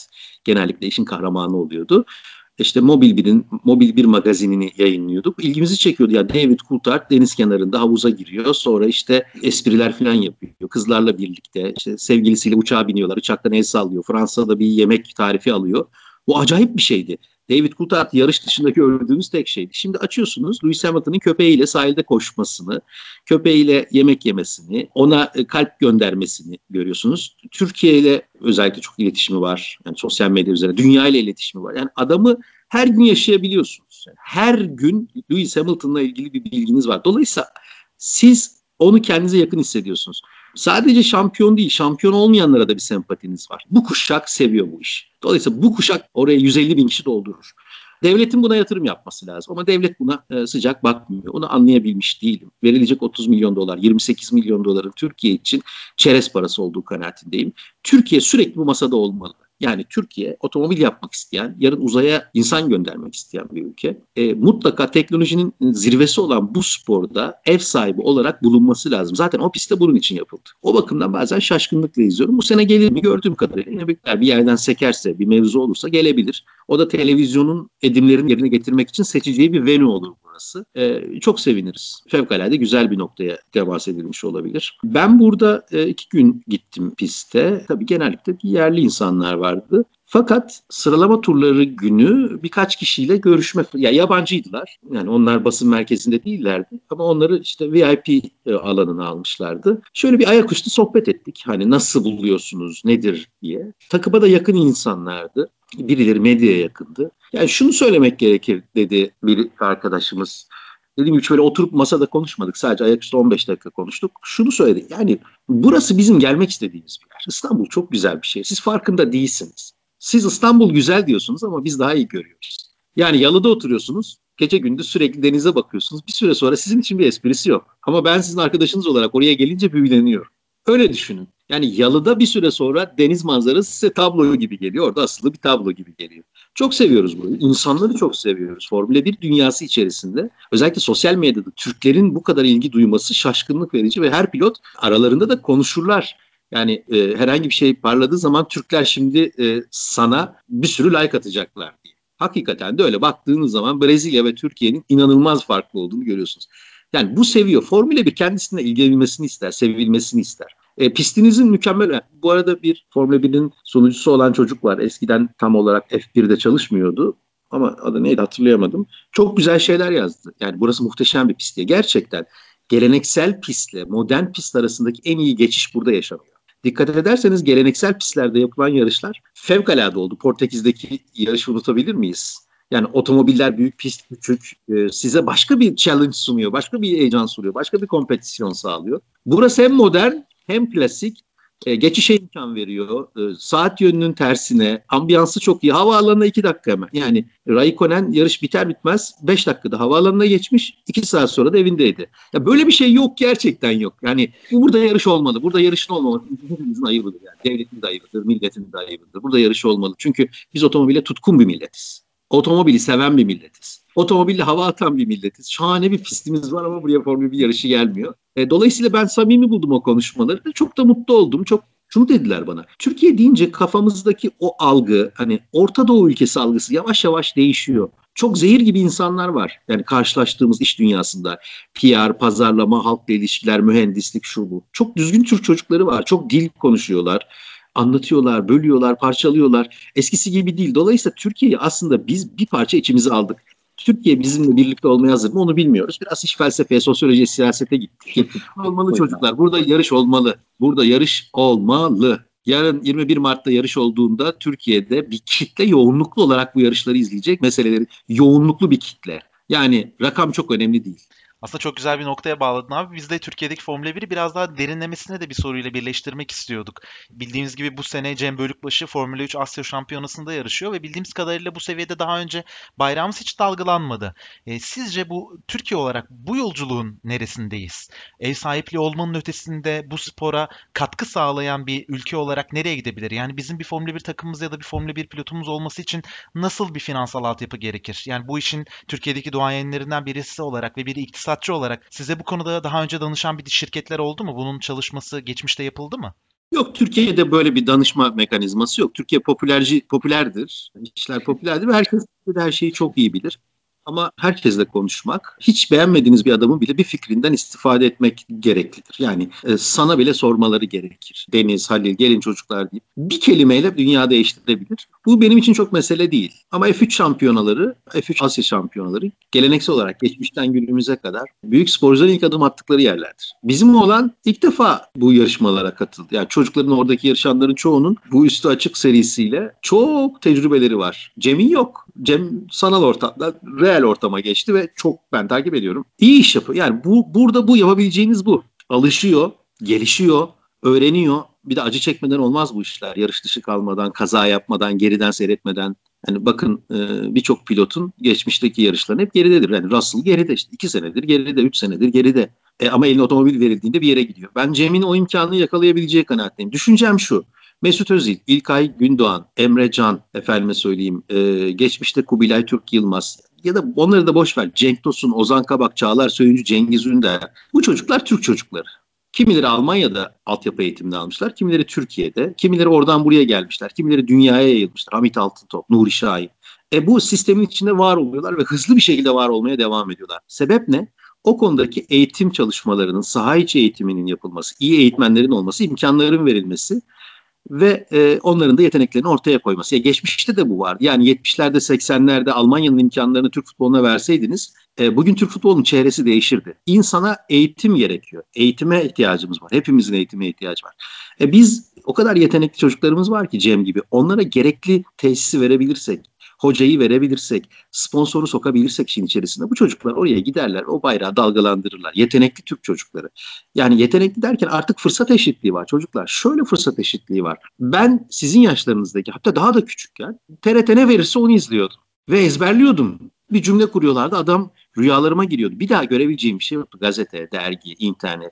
genellikle işin kahramanı oluyordu. İşte Mobil 1'in Mobil 1 magazinini yayınlıyorduk. İlgimizi çekiyordu. Yani David Coulthard deniz kenarında havuza giriyor. Sonra işte espriler falan yapıyor. Kızlarla birlikte işte sevgilisiyle uçağa biniyorlar. Uçaktan el sallıyor. Fransa'da bir yemek tarifi alıyor. Bu acayip bir şeydi. David Coulthard yarış dışında gördüğümüz tek şeydi. Şimdi açıyorsunuz Lewis Hamilton'ın köpeğiyle sahilde koşmasını, köpeğiyle yemek yemesini, ona e, kalp göndermesini görüyorsunuz. Türkiye ile özellikle çok iletişimi var. Yani sosyal medya üzerine dünya ile iletişimi var. Yani adamı her gün yaşayabiliyorsunuz. Yani her gün Lewis Hamilton'la ilgili bir bilginiz var. Dolayısıyla siz onu kendinize yakın hissediyorsunuz. Sadece şampiyon değil, şampiyon olmayanlara da bir sempatiniz var. Bu kuşak seviyor bu iş. Dolayısıyla bu kuşak oraya 150 bin kişi doldurur. Devletin buna yatırım yapması lazım ama devlet buna e, sıcak bakmıyor. Onu anlayabilmiş değilim. Verilecek 30 milyon dolar, 28 milyon doların Türkiye için çerez parası olduğu kanaatindeyim. Türkiye sürekli bu masada olmalı. Yani Türkiye otomobil yapmak isteyen, yarın uzaya insan göndermek isteyen bir ülke. E, mutlaka teknolojinin zirvesi olan bu sporda ev sahibi olarak bulunması lazım. Zaten o pistte bunun için yapıldı. O bakımdan bazen şaşkınlıkla izliyorum. Bu sene gelir mi gördüğüm kadarıyla bir yerden sekerse, bir mevzu olursa gelebilir. O da televizyonun edimlerini yerine getirmek için seçeceği bir venue olur burası. E, çok seviniriz. Fevkalade güzel bir noktaya temas edilmiş olabilir. Ben burada e, iki gün gittim piste. Tabii genellikle yerli insanlar vardı. Fakat sıralama turları günü birkaç kişiyle görüşme, ya yabancıydılar. Yani onlar basın merkezinde değillerdi ama onları işte VIP e, alanına almışlardı. Şöyle bir ayaküstü sohbet ettik. Hani nasıl buluyorsunuz, nedir diye. Takıma da yakın insanlardı. Birileri medyaya yakındı. Yani şunu söylemek gerekir dedi bir arkadaşımız. Dediğim gibi şöyle oturup masada konuşmadık. Sadece ayaküstü 15 dakika konuştuk. Şunu söyledi. Yani burası bizim gelmek istediğimiz bir yer. İstanbul çok güzel bir şey. Siz farkında değilsiniz. Siz İstanbul güzel diyorsunuz ama biz daha iyi görüyoruz. Yani yalıda oturuyorsunuz. Gece gündüz sürekli denize bakıyorsunuz. Bir süre sonra sizin için bir esprisi yok. Ama ben sizin arkadaşınız olarak oraya gelince büyüleniyorum. Öyle düşünün. Yani yalıda bir süre sonra deniz manzarası size tablo gibi geliyor. Orada asılı bir tablo gibi geliyor. Çok seviyoruz bunu. İnsanları çok seviyoruz. Formula 1 dünyası içerisinde özellikle sosyal medyada Türklerin bu kadar ilgi duyması şaşkınlık verici ve her pilot aralarında da konuşurlar. Yani e, herhangi bir şey parladığı zaman Türkler şimdi e, sana bir sürü like atacaklar diye. Hakikaten de öyle. Baktığınız zaman Brezilya ve Türkiye'nin inanılmaz farklı olduğunu görüyorsunuz. Yani bu seviyor. Formula 1 kendisine ilgilenilmesini ister, sevilmesini ister. E, pistinizin mükemmel. Bu arada bir Formula 1'in sunucusu olan çocuk var. Eskiden tam olarak F1'de çalışmıyordu. Ama adı neydi hatırlayamadım. Çok güzel şeyler yazdı. Yani burası muhteşem bir pist diye. Gerçekten geleneksel pistle modern pist arasındaki en iyi geçiş burada yaşanıyor. Dikkat ederseniz geleneksel pistlerde yapılan yarışlar fevkalade oldu. Portekiz'deki yarışı unutabilir miyiz? Yani otomobiller büyük, pist küçük. E, size başka bir challenge sunuyor, başka bir heyecan sunuyor, başka bir kompetisyon sağlıyor. Burası hem modern hem klasik e, geçişe imkan veriyor. E, saat yönünün tersine. Ambiyansı çok iyi. Havaalanına iki dakika hemen. Yani Raikkonen yarış biter bitmez 5 dakikada havaalanına geçmiş. 2 saat sonra da evindeydi. Ya böyle bir şey yok gerçekten yok. Yani burada yarış olmalı. Burada yarışın olmaması hepimizin ayıbıdır yani. Devletin de ayıbıdır, milletin de ayıbıdır. Burada yarış olmalı. Çünkü biz otomobile tutkun bir milletiz. Otomobili seven bir milletiz. Otomobille hava atan bir milletiz. Şahane bir pistimiz var ama buraya Formula 1 yarışı gelmiyor. E, dolayısıyla ben samimi buldum o konuşmaları. Çok da mutlu oldum. Çok şunu dediler bana. Türkiye deyince kafamızdaki o algı hani Orta Doğu ülkesi algısı yavaş yavaş değişiyor. çok zehir gibi insanlar var. Yani karşılaştığımız iş dünyasında PR, pazarlama, halkla ilişkiler, mühendislik şu bu. Çok düzgün Türk çocukları var. Çok dil konuşuyorlar. Anlatıyorlar, bölüyorlar, parçalıyorlar. Eskisi gibi değil. Dolayısıyla Türkiye'yi aslında biz bir parça içimize aldık. Türkiye bizimle birlikte olmaya hazır mı onu bilmiyoruz. Biraz iş felsefeye, sosyolojiye, siyasete gittik. olmalı çocuklar. Burada yarış olmalı. Burada yarış olmalı. Yarın 21 Mart'ta yarış olduğunda Türkiye'de bir kitle yoğunluklu olarak bu yarışları izleyecek meseleleri yoğunluklu bir kitle. Yani rakam çok önemli değil. Aslında çok güzel bir noktaya bağladın abi. Biz de Türkiye'deki Formula 1'i biraz daha derinlemesine de bir soruyla birleştirmek istiyorduk. Bildiğimiz gibi bu sene Cem Bölükbaşı Formula 3 Asya Şampiyonası'nda yarışıyor ve bildiğimiz kadarıyla bu seviyede daha önce bayrağımız hiç dalgalanmadı. E, sizce bu Türkiye olarak bu yolculuğun neresindeyiz? Ev sahipliği olmanın ötesinde bu spora katkı sağlayan bir ülke olarak nereye gidebilir? Yani bizim bir Formula 1 takımımız ya da bir Formula 1 pilotumuz olması için nasıl bir finansal altyapı gerekir? Yani bu işin Türkiye'deki duayenlerinden birisi olarak ve bir iktisat iktisatçı olarak size bu konuda daha önce danışan bir şirketler oldu mu? Bunun çalışması geçmişte yapıldı mı? Yok Türkiye'de böyle bir danışma mekanizması yok. Türkiye popülerci popülerdir. İşler popülerdir ve herkes her şeyi çok iyi bilir. Ama herkesle konuşmak, hiç beğenmediğiniz bir adamın bile bir fikrinden istifade etmek gereklidir. Yani e, sana bile sormaları gerekir. Deniz, Halil, gelin çocuklar deyip bir kelimeyle dünya değiştirebilir. Bu benim için çok mesele değil. Ama F3 şampiyonaları, F3 Asya şampiyonaları geleneksel olarak geçmişten günümüze kadar büyük sporcuların ilk adım attıkları yerlerdir. Bizim olan ilk defa bu yarışmalara katıldı. Yani çocukların oradaki yarışanların çoğunun bu üstü açık serisiyle çok tecrübeleri var. Cem'in yok. Cem sanal ortamda reel ortama geçti ve çok ben takip ediyorum. İyi iş yapıyor. Yani bu burada bu yapabileceğiniz bu. Alışıyor, gelişiyor, öğreniyor. Bir de acı çekmeden olmaz bu işler. Yarış dışı kalmadan, kaza yapmadan, geriden seyretmeden. Yani bakın e, birçok pilotun geçmişteki yarışların hep geridedir. Yani Russell geride işte. iki senedir geride, üç senedir geride. E, ama eline otomobil verildiğinde bir yere gidiyor. Ben Cem'in o imkanını yakalayabileceği kanaatteyim. Düşüncem şu. Mesut Özil, İlkay Gündoğan, Emre Can, efendime söyleyeyim, e, geçmişte Kubilay Türk Yılmaz ya da onları da boş ver. Cenk Tosun, Ozan Kabak, Çağlar Söyüncü, Cengiz Ünder. Bu çocuklar Türk çocukları. Kimileri Almanya'da altyapı eğitimini almışlar, kimileri Türkiye'de, kimileri oradan buraya gelmişler, kimileri dünyaya yayılmışlar. Hamit Altıntop, Nuri Şahin. E bu sistemin içinde var oluyorlar ve hızlı bir şekilde var olmaya devam ediyorlar. Sebep ne? O konudaki eğitim çalışmalarının, saha içi eğitiminin yapılması, iyi eğitmenlerin olması, imkanların verilmesi ve e, onların da yeteneklerini ortaya koyması. Ya geçmişte de bu vardı. Yani 70'lerde 80'lerde Almanya'nın imkanlarını Türk futboluna verseydiniz e, bugün Türk futbolunun çehresi değişirdi. İnsana eğitim gerekiyor. Eğitime ihtiyacımız var. Hepimizin eğitime ihtiyacı var. E, biz o kadar yetenekli çocuklarımız var ki Cem gibi. Onlara gerekli tesisi verebilirsek, hocayı verebilirsek, sponsoru sokabilirsek işin içerisinde bu çocuklar oraya giderler, o bayrağı dalgalandırırlar. Yetenekli Türk çocukları. Yani yetenekli derken artık fırsat eşitliği var çocuklar. Şöyle fırsat eşitliği var. Ben sizin yaşlarınızdaki hatta daha da küçükken TRT ne verirse onu izliyordum. Ve ezberliyordum. Bir cümle kuruyorlardı adam rüyalarıma giriyordu. Bir daha görebileceğim bir şey yoktu. Gazete, dergi, internet.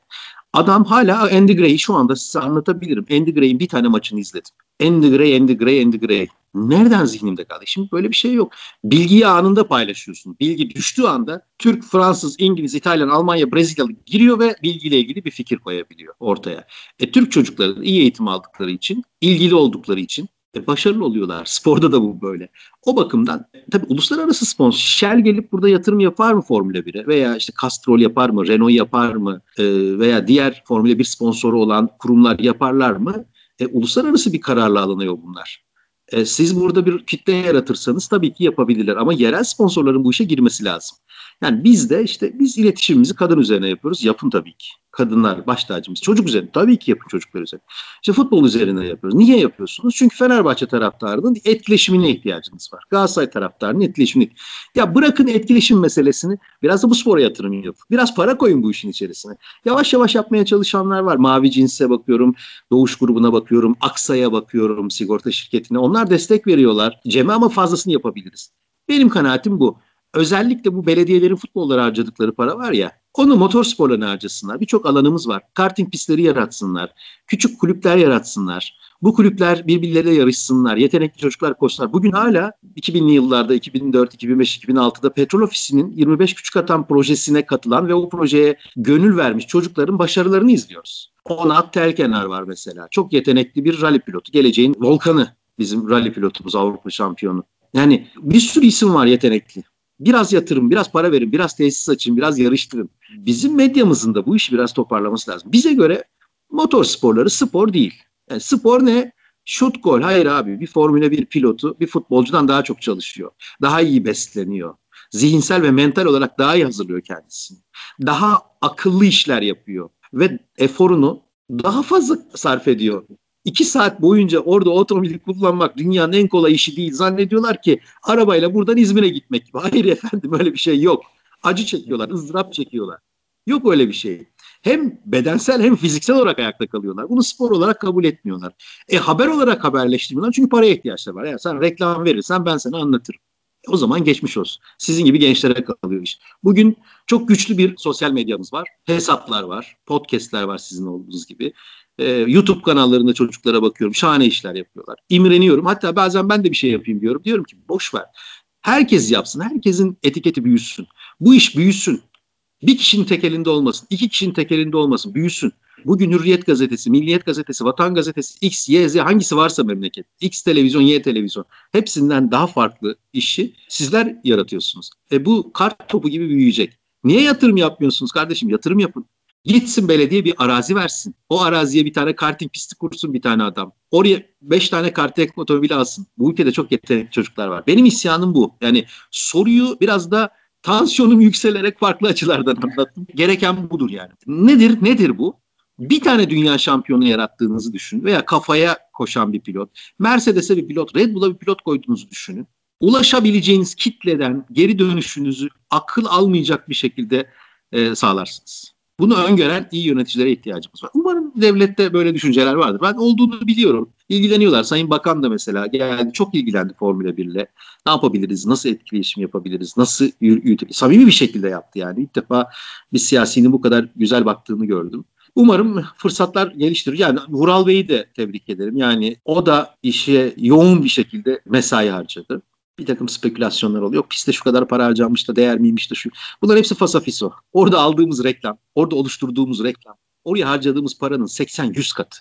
Adam hala Andy Gray'i şu anda size anlatabilirim. Andy Gray'in bir tane maçını izledim. Andy Gray, Andy Gray, Andy Gray. Nereden zihnimde kaldı? Şimdi böyle bir şey yok. Bilgiyi anında paylaşıyorsun. Bilgi düştüğü anda Türk, Fransız, İngiliz, İtalyan, Almanya, Brezilyalı giriyor ve bilgiyle ilgili bir fikir koyabiliyor ortaya. E, Türk çocukları iyi eğitim aldıkları için, ilgili oldukları için e, başarılı oluyorlar. Sporda da bu böyle. O bakımdan tabii uluslararası sponsor Shell gelip burada yatırım yapar mı Formula 1'e veya işte Castrol yapar mı, Renault yapar mı e, veya diğer Formula 1 sponsoru olan kurumlar yaparlar mı? E, uluslararası bir kararla alınıyor bunlar. E, siz burada bir kitle yaratırsanız tabii ki yapabilirler ama yerel sponsorların bu işe girmesi lazım. Yani biz de işte biz iletişimimizi kadın üzerine yapıyoruz. Yapın tabii ki. Kadınlar baş tacımız. Çocuk üzerine. Tabii ki yapın çocuklar üzerine. İşte futbol üzerine yapıyoruz. Niye yapıyorsunuz? Çünkü Fenerbahçe taraftarının etkileşimine ihtiyacınız var. Galatasaray taraftarının etkileşimine. Ya bırakın etkileşim meselesini. Biraz da bu spora yatırım yapın. Biraz para koyun bu işin içerisine. Yavaş yavaş yapmaya çalışanlar var. Mavi Cins'e bakıyorum. Doğuş grubuna bakıyorum. Aksa'ya bakıyorum. Sigorta şirketine. Onlar destek veriyorlar. Cem'e ama fazlasını yapabiliriz. Benim kanaatim bu özellikle bu belediyelerin futbollara harcadıkları para var ya onu motor sporlarına harcasınlar. Birçok alanımız var. Karting pistleri yaratsınlar. Küçük kulüpler yaratsınlar. Bu kulüpler birbirleriyle yarışsınlar. Yetenekli çocuklar koşsunlar. Bugün hala 2000'li yıllarda 2004, 2005, 2006'da Petrol Ofisi'nin 25 küçük atan projesine katılan ve o projeye gönül vermiş çocukların başarılarını izliyoruz. Onat Telkenar var mesela. Çok yetenekli bir rally pilotu. Geleceğin volkanı bizim rally pilotumuz Avrupa şampiyonu. Yani bir sürü isim var yetenekli. Biraz yatırım, biraz para verin, biraz tesis açın, biraz yarıştırın. Bizim medyamızın da bu işi biraz toparlaması lazım. Bize göre motor sporları spor değil. Yani spor ne? Şut gol. Hayır abi bir Formula 1 pilotu bir futbolcudan daha çok çalışıyor. Daha iyi besleniyor. Zihinsel ve mental olarak daha iyi hazırlıyor kendisini. Daha akıllı işler yapıyor. Ve eforunu daha fazla sarf ediyor. İki saat boyunca orada otomobili kullanmak dünyanın en kolay işi değil. Zannediyorlar ki arabayla buradan İzmir'e gitmek gibi. Hayır efendim öyle bir şey yok. Acı çekiyorlar, ızdırap çekiyorlar. Yok öyle bir şey. Hem bedensel hem fiziksel olarak ayakta kalıyorlar. Bunu spor olarak kabul etmiyorlar. E haber olarak haberleştirmiyorlar çünkü paraya ihtiyaçları var. Yani sen reklam verirsen ben sana anlatırım. O zaman geçmiş olsun. Sizin gibi gençlere kalıyor iş. Bugün çok güçlü bir sosyal medyamız var. Hesaplar var. Podcastler var sizin olduğunuz gibi. Ee, YouTube kanallarında çocuklara bakıyorum. Şahane işler yapıyorlar. İmreniyorum. Hatta bazen ben de bir şey yapayım diyorum. Diyorum ki boş ver. Herkes yapsın. Herkesin etiketi büyüsün. Bu iş büyüsün. Bir kişinin tek elinde olmasın. iki kişinin tek elinde olmasın. Büyüsün. Bugün Hürriyet Gazetesi, Milliyet Gazetesi, Vatan Gazetesi, X, Y, Z hangisi varsa memleket. X televizyon, Y televizyon. Hepsinden daha farklı işi sizler yaratıyorsunuz. E bu kart topu gibi büyüyecek. Niye yatırım yapmıyorsunuz kardeşim? Yatırım yapın. Gitsin belediye bir arazi versin. O araziye bir tane karting pisti kursun bir tane adam. Oraya beş tane karting otomobili alsın. Bu ülkede çok yetenekli çocuklar var. Benim isyanım bu. Yani soruyu biraz da tansiyonum yükselerek farklı açılardan anlattım. Gereken budur yani. Nedir? Nedir bu? Bir tane dünya şampiyonu yarattığınızı düşün veya kafaya koşan bir pilot. Mercedes'e bir pilot, Red Bull'a bir pilot koyduğunuzu düşünün. Ulaşabileceğiniz kitleden geri dönüşünüzü akıl almayacak bir şekilde e, sağlarsınız. Bunu öngören iyi yöneticilere ihtiyacımız var. Umarım devlette böyle düşünceler vardır. Ben olduğunu biliyorum. İlgileniyorlar. Sayın Bakan da mesela geldi çok ilgilendi Formula 1 ile. Ne yapabiliriz? Nasıl etkileşim yapabiliriz? Nasıl yürütebiliriz? Samimi bir şekilde yaptı yani. İlk defa bir siyasinin bu kadar güzel baktığını gördüm. Umarım fırsatlar geliştirir. Yani Vural Bey'i de tebrik ederim. Yani o da işe yoğun bir şekilde mesai harcadı bir takım spekülasyonlar oluyor. Piste şu kadar para harcanmış da değer miymiş de şu. Bunlar hepsi fasafiso. Orada aldığımız reklam, orada oluşturduğumuz reklam, oraya harcadığımız paranın 80-100 katı.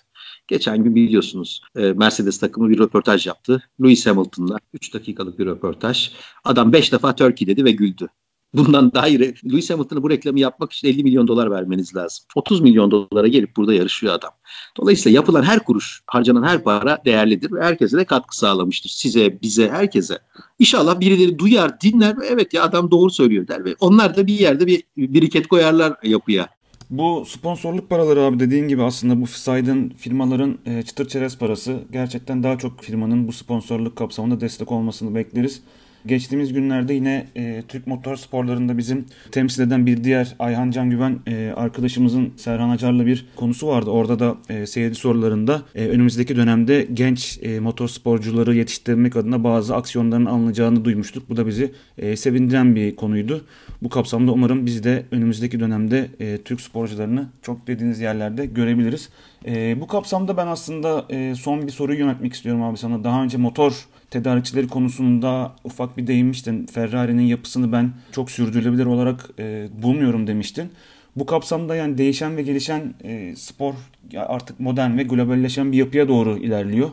Geçen gün biliyorsunuz e, Mercedes takımı bir röportaj yaptı. Lewis Hamilton'la 3 dakikalık bir röportaj. Adam 5 defa Turkey dedi ve güldü. Bundan daha iyi. Lewis Hamilton'a bu reklamı yapmak için 50 milyon dolar vermeniz lazım. 30 milyon dolara gelip burada yarışıyor adam. Dolayısıyla yapılan her kuruş, harcanan her para değerlidir ve herkese de katkı sağlamıştır. Size, bize, herkese. İnşallah birileri duyar, dinler ve evet ya adam doğru söylüyor der ve onlar da bir yerde bir biriket koyarlar yapıya. Bu sponsorluk paraları abi dediğin gibi aslında bu saydığın firmaların e, çıtır çerez parası gerçekten daha çok firmanın bu sponsorluk kapsamında destek olmasını bekleriz. Geçtiğimiz günlerde yine e, Türk motor sporlarında bizim temsil eden bir diğer Ayhan Can Güven e, arkadaşımızın Serhan Acar'la bir konusu vardı. Orada da e, seyirci sorularında e, önümüzdeki dönemde genç e, motor sporcuları yetiştirmek adına bazı aksiyonların alınacağını duymuştuk. Bu da bizi e, sevindiren bir konuydu. Bu kapsamda umarım biz de önümüzdeki dönemde e, Türk sporcularını çok dediğiniz yerlerde görebiliriz. E, bu kapsamda ben aslında e, son bir soruyu yönetmek istiyorum abi sana. Daha önce motor tedarikçileri konusunda ufak bir değinmiştin. Ferrari'nin yapısını ben çok sürdürülebilir olarak e, bulmuyorum demiştin. Bu kapsamda yani değişen ve gelişen e, spor artık modern ve globalleşen bir yapıya doğru ilerliyor.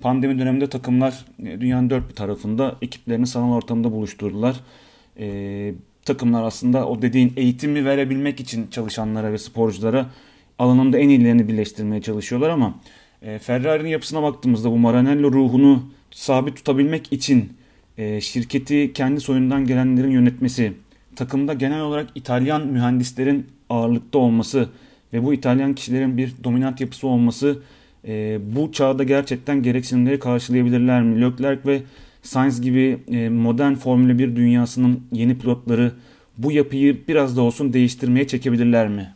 Pandemi döneminde takımlar e, dünyanın dört bir tarafında ekiplerini sanal ortamda buluşturdular. E, takımlar aslında o dediğin eğitimi verebilmek için çalışanlara ve sporculara alanında en iyilerini birleştirmeye çalışıyorlar ama e, Ferrari'nin yapısına baktığımızda bu Maranello ruhunu sabit tutabilmek için e, şirketi kendi soyundan gelenlerin yönetmesi, takımda genel olarak İtalyan mühendislerin ağırlıkta olması ve bu İtalyan kişilerin bir dominant yapısı olması e, bu çağda gerçekten gereksinimleri karşılayabilirler mi? Leclerc ve Sainz gibi e, modern Formula 1 dünyasının yeni pilotları bu yapıyı biraz da olsun değiştirmeye çekebilirler mi?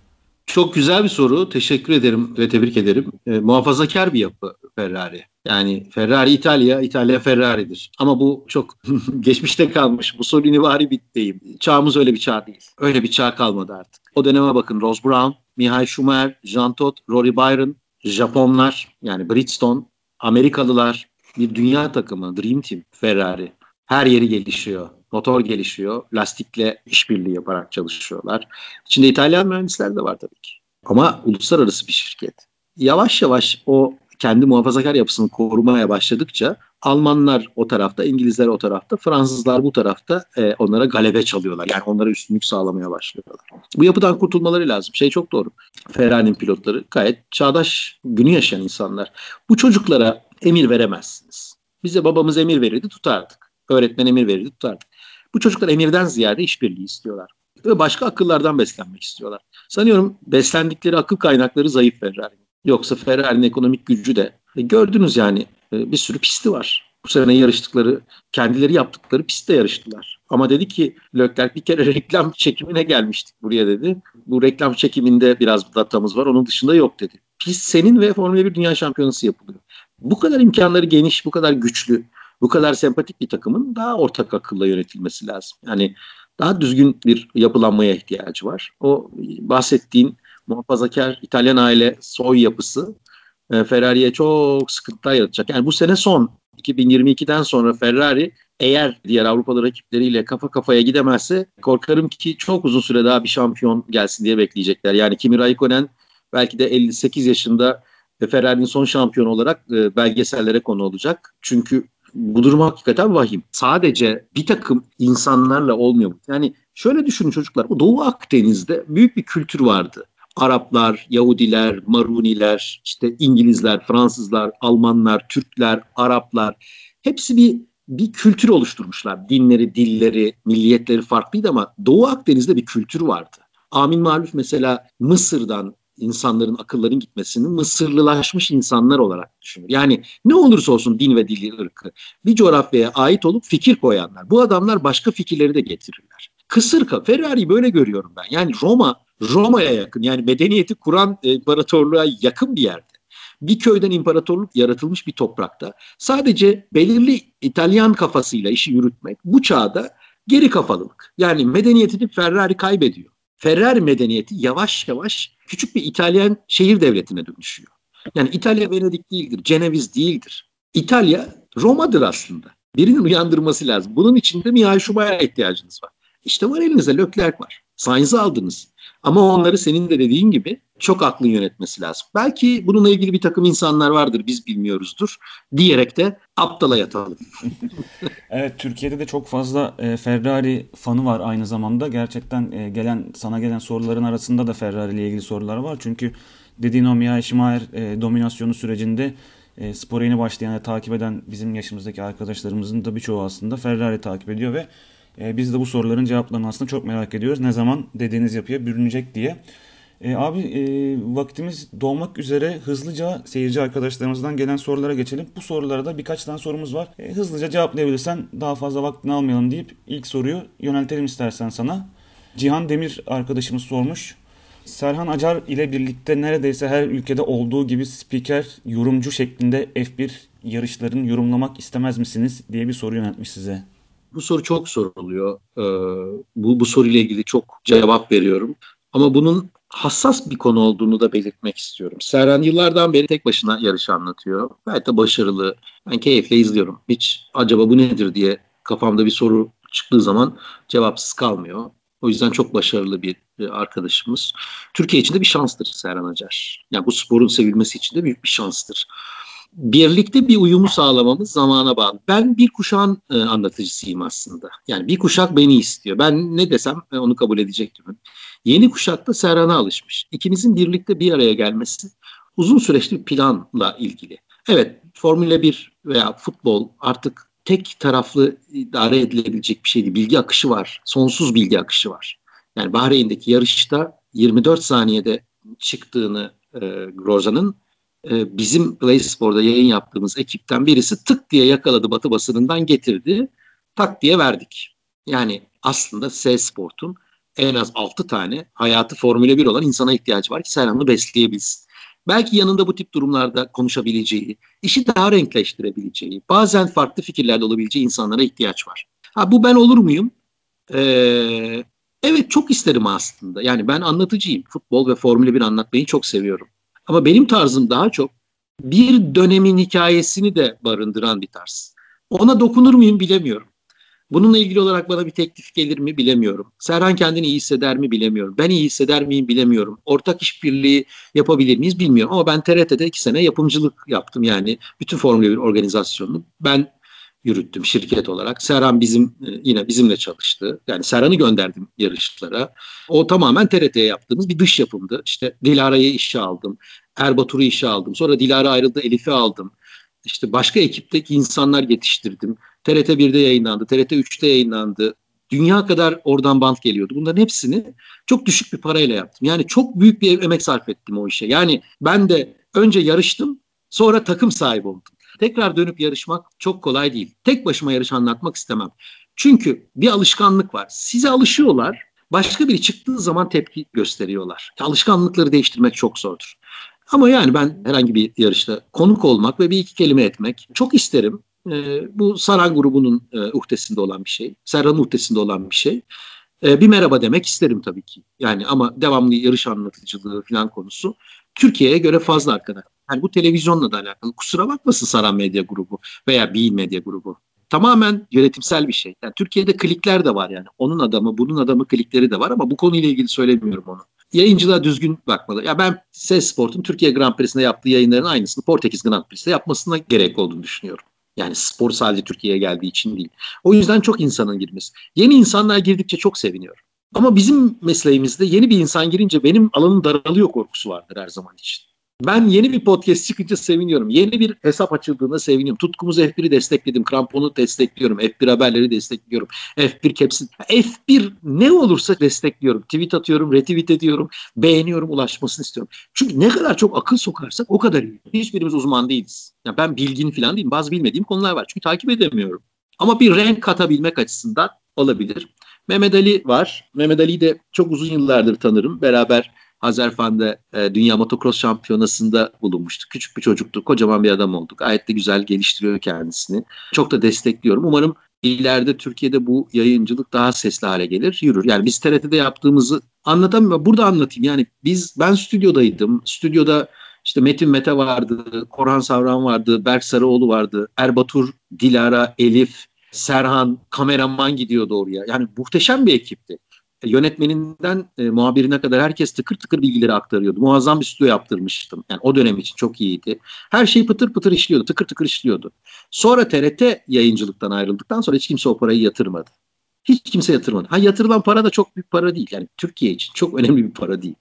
Çok güzel bir soru. Teşekkür ederim ve tebrik ederim. E, muhafazakar bir yapı Ferrari. Yani Ferrari İtalya, İtalya Ferrari'dir. Ama bu çok geçmişte kalmış. Mussolini vari bir deyim. Çağımız öyle bir çağ değil. Öyle bir çağ kalmadı artık. O döneme bakın. Ross Brown, Michael Schumacher, Jean Todt, Rory Byron, Japonlar yani Bridgestone, Amerikalılar bir dünya takımı, Dream Team Ferrari. Her yeri gelişiyor. Motor gelişiyor. Lastikle işbirliği yaparak çalışıyorlar. İçinde İtalyan mühendisler de var tabii ki. Ama uluslararası bir şirket. Yavaş yavaş o kendi muhafazakar yapısını korumaya başladıkça Almanlar o tarafta, İngilizler o tarafta, Fransızlar bu tarafta e, onlara galebe çalıyorlar. Yani onlara üstünlük sağlamaya başlıyorlar. Bu yapıdan kurtulmaları lazım. Şey çok doğru. Ferrari'nin pilotları gayet çağdaş günü yaşayan insanlar. Bu çocuklara emir veremezsiniz. Bize babamız emir verirdi tutardık. Öğretmen emir verirdi tutardık. Bu çocuklar emirden ziyade işbirliği istiyorlar. Ve başka akıllardan beslenmek istiyorlar. Sanıyorum beslendikleri akıl kaynakları zayıf Ferrari. Yoksa Ferrari'nin ekonomik gücü de e, gördünüz yani e, bir sürü pisti var. Bu sene yarıştıkları, kendileri yaptıkları pistte yarıştılar. Ama dedi ki Leclerc bir kere reklam çekimine gelmiştik buraya dedi. Bu reklam çekiminde biraz datamız var. Onun dışında yok dedi. Pist senin ve Formula 1 Dünya Şampiyonası yapılıyor. Bu kadar imkanları geniş, bu kadar güçlü, bu kadar sempatik bir takımın daha ortak akılla yönetilmesi lazım. Yani daha düzgün bir yapılanmaya ihtiyacı var. O bahsettiğin muhafazakar İtalyan aile soy yapısı e, Ferrari'ye çok sıkıntılar yaratacak. Yani bu sene son 2022'den sonra Ferrari eğer diğer Avrupalı rakipleriyle kafa kafaya gidemezse korkarım ki çok uzun süre daha bir şampiyon gelsin diye bekleyecekler. Yani Kimi Raikkonen belki de 58 yaşında Ferrari'nin son şampiyonu olarak e, belgesellere konu olacak. Çünkü bu durum hakikaten vahim. Sadece bir takım insanlarla olmuyor. Yani şöyle düşünün çocuklar. O Doğu Akdeniz'de büyük bir kültür vardı. Araplar, Yahudiler, Maruniler, işte İngilizler, Fransızlar, Almanlar, Türkler, Araplar hepsi bir bir kültür oluşturmuşlar. Dinleri, dilleri, milliyetleri farklıydı ama Doğu Akdeniz'de bir kültür vardı. Amin Maluf mesela Mısır'dan insanların akılların gitmesini Mısırlılaşmış insanlar olarak düşünür. Yani ne olursa olsun din ve dili ırkı bir coğrafyaya ait olup fikir koyanlar. Bu adamlar başka fikirleri de getirirler. Kısır Ferrari böyle görüyorum ben. Yani Roma Roma'ya yakın yani medeniyeti kuran e, imparatorluğa yakın bir yerde. Bir köyden imparatorluk yaratılmış bir toprakta sadece belirli İtalyan kafasıyla işi yürütmek bu çağda geri kafalılık. Yani medeniyetini Ferrari kaybediyor. Ferrari medeniyeti yavaş yavaş küçük bir İtalyan şehir devletine dönüşüyor. Yani İtalya Venedik değildir, Ceneviz değildir. İtalya Roma'dır aslında. Birinin uyandırması lazım. Bunun için de Mihai Şubay'a ihtiyacınız var. İşte var elinizde Leclerc var. Sainz'i aldınız. Ama onları senin de dediğin gibi çok aklı yönetmesi lazım. Belki bununla ilgili bir takım insanlar vardır biz bilmiyoruzdur diyerek de aptala yatalım. evet Türkiye'de de çok fazla e, Ferrari fanı var aynı zamanda. Gerçekten e, gelen sana gelen soruların arasında da Ferrari ile ilgili sorular var. Çünkü dediğin o Mia Schumacher e, dominasyonu sürecinde e, spora yeni başlayan takip eden bizim yaşımızdaki arkadaşlarımızın da birçoğu aslında Ferrari takip ediyor ve e, biz de bu soruların cevaplarını aslında çok merak ediyoruz. Ne zaman dediğiniz yapıya bürünecek diye. E, abi e, vaktimiz dolmak üzere hızlıca seyirci arkadaşlarımızdan gelen sorulara geçelim. Bu sorulara da birkaç tane sorumuz var. E, hızlıca cevaplayabilirsen daha fazla vaktini almayalım deyip ilk soruyu yöneltelim istersen sana. Cihan Demir arkadaşımız sormuş. Serhan Acar ile birlikte neredeyse her ülkede olduğu gibi spiker, yorumcu şeklinde F1 yarışlarını yorumlamak istemez misiniz diye bir soru yöneltmiş size. Bu soru çok soruluyor. Ee, bu, bu soruyla ilgili çok cevap veriyorum. Ama bunun hassas bir konu olduğunu da belirtmek istiyorum. Serhan yıllardan beri tek başına yarış anlatıyor. Gayet de başarılı. Ben keyifle izliyorum. Hiç acaba bu nedir diye kafamda bir soru çıktığı zaman cevapsız kalmıyor. O yüzden çok başarılı bir arkadaşımız. Türkiye için de bir şanstır Serhan Acar. Yani bu sporun sevilmesi için de büyük bir şanstır birlikte bir uyumu sağlamamız zamana bağlı. Ben bir kuşağın e, anlatıcısıyım aslında. Yani bir kuşak beni istiyor. Ben ne desem e, onu kabul edecektim. Yeni kuşak da Serhan'a alışmış. İkimizin birlikte bir araya gelmesi uzun süreçli bir planla ilgili. Evet Formula 1 veya futbol artık tek taraflı idare edilebilecek bir şeydi. Bilgi akışı var. Sonsuz bilgi akışı var. Yani Bahreyn'deki yarışta 24 saniyede çıktığını e, Groza'nın e, bizim PlaySpor'da yayın yaptığımız ekipten birisi tık diye yakaladı Batı basınından getirdi. Tak diye verdik. Yani aslında S Sport'un en az 6 tane hayatı Formula 1 olan insana ihtiyacı var ki Serhan'ı besleyebilsin. Belki yanında bu tip durumlarda konuşabileceği, işi daha renkleştirebileceği, bazen farklı fikirlerde olabileceği insanlara ihtiyaç var. Ha bu ben olur muyum? Ee, evet çok isterim aslında. Yani ben anlatıcıyım. Futbol ve Formula 1 anlatmayı çok seviyorum. Ama benim tarzım daha çok bir dönemin hikayesini de barındıran bir tarz. Ona dokunur muyum bilemiyorum. Bununla ilgili olarak bana bir teklif gelir mi bilemiyorum. Serhan kendini iyi hisseder mi bilemiyorum. Ben iyi hisseder miyim bilemiyorum. Ortak işbirliği yapabilir miyiz bilmiyorum. Ama ben TRT'de iki sene yapımcılık yaptım yani. Bütün Formula 1 organizasyonunu ben yürüttüm şirket olarak. Serhan bizim e, yine bizimle çalıştı. Yani Serhan'ı gönderdim yarışlara. O tamamen TRT'ye yaptığımız bir dış yapımdı. İşte Dilara'yı işe aldım. Erbatur'u işe aldım. Sonra Dilara ayrıldı Elif'i aldım. İşte başka ekipteki insanlar yetiştirdim. TRT 1'de yayınlandı, TRT 3'te yayınlandı. Dünya kadar oradan bant geliyordu. Bunların hepsini çok düşük bir parayla yaptım. Yani çok büyük bir emek sarf ettim o işe. Yani ben de önce yarıştım, sonra takım sahibi oldum. Tekrar dönüp yarışmak çok kolay değil. Tek başıma yarış anlatmak istemem. Çünkü bir alışkanlık var. Size alışıyorlar. Başka biri çıktığı zaman tepki gösteriyorlar. Alışkanlıkları değiştirmek çok zordur. Ama yani ben herhangi bir yarışta konuk olmak ve bir iki kelime etmek çok isterim. E, bu Saran grubunun e, uhdesinde olan bir şey. Serhan'ın uhdesinde olan bir şey. E, bir merhaba demek isterim tabii ki. Yani ama devamlı yarış anlatıcılığı falan konusu Türkiye'ye göre fazla arkadaş. Yani bu televizyonla da alakalı. Kusura bakmasın Saran Medya Grubu veya Bein Medya Grubu. Tamamen yönetimsel bir şey. Yani Türkiye'de klikler de var yani. Onun adamı, bunun adamı klikleri de var ama bu konuyla ilgili söylemiyorum onu. Yayıncılığa düzgün bakmalı. Ya ben Ses Sport'un Türkiye Grand Prix'sinde yaptığı yayınların aynısını Portekiz Grand Prix'sinde yapmasına gerek olduğunu düşünüyorum. Yani spor sadece Türkiye'ye geldiği için değil. O yüzden çok insanın girmesi. Yeni insanlar girdikçe çok seviniyorum. Ama bizim mesleğimizde yeni bir insan girince benim alanım daralıyor korkusu vardır her zaman için. Ben yeni bir podcast çıkınca seviniyorum. Yeni bir hesap açıldığında seviniyorum. Tutkumuz F1'i destekledim. Kramponu destekliyorum. F1 haberleri destekliyorum. F1 Caps'in. F1 ne olursa destekliyorum. Tweet atıyorum, retweet ediyorum. Beğeniyorum, ulaşmasını istiyorum. Çünkü ne kadar çok akıl sokarsak o kadar iyi. Hiçbirimiz uzman değiliz. Yani ben bilgin falan değilim. Bazı bilmediğim konular var. Çünkü takip edemiyorum. Ama bir renk katabilmek açısından olabilir. Mehmet Ali var. Mehmet Ali'yi de çok uzun yıllardır tanırım. Beraber Hazerfan'da e, Dünya Motocross Şampiyonası'nda bulunmuştu. Küçük bir çocuktu, kocaman bir adam olduk. Gayet de güzel geliştiriyor kendisini. Çok da destekliyorum. Umarım ileride Türkiye'de bu yayıncılık daha sesli hale gelir, yürür. Yani biz TRT'de yaptığımızı anlatamıyorum. Burada anlatayım. Yani biz ben stüdyodaydım. Stüdyoda işte Metin Mete vardı, Korhan Savran vardı, Berk Sarıoğlu vardı, Erbatur, Dilara, Elif, Serhan, kameraman gidiyordu oraya. Yani muhteşem bir ekipti. E, yönetmeninden e, muhabirine kadar herkes tıkır tıkır bilgileri aktarıyordu. Muazzam bir stüdyo yaptırmıştım. Yani o dönem için çok iyiydi. Her şey pıtır pıtır işliyordu, tıkır tıkır işliyordu. Sonra TRT yayıncılıktan ayrıldıktan sonra hiç kimse o parayı yatırmadı. Hiç kimse yatırmadı. Ha yatırılan para da çok büyük para değil. Yani Türkiye için çok önemli bir para değil.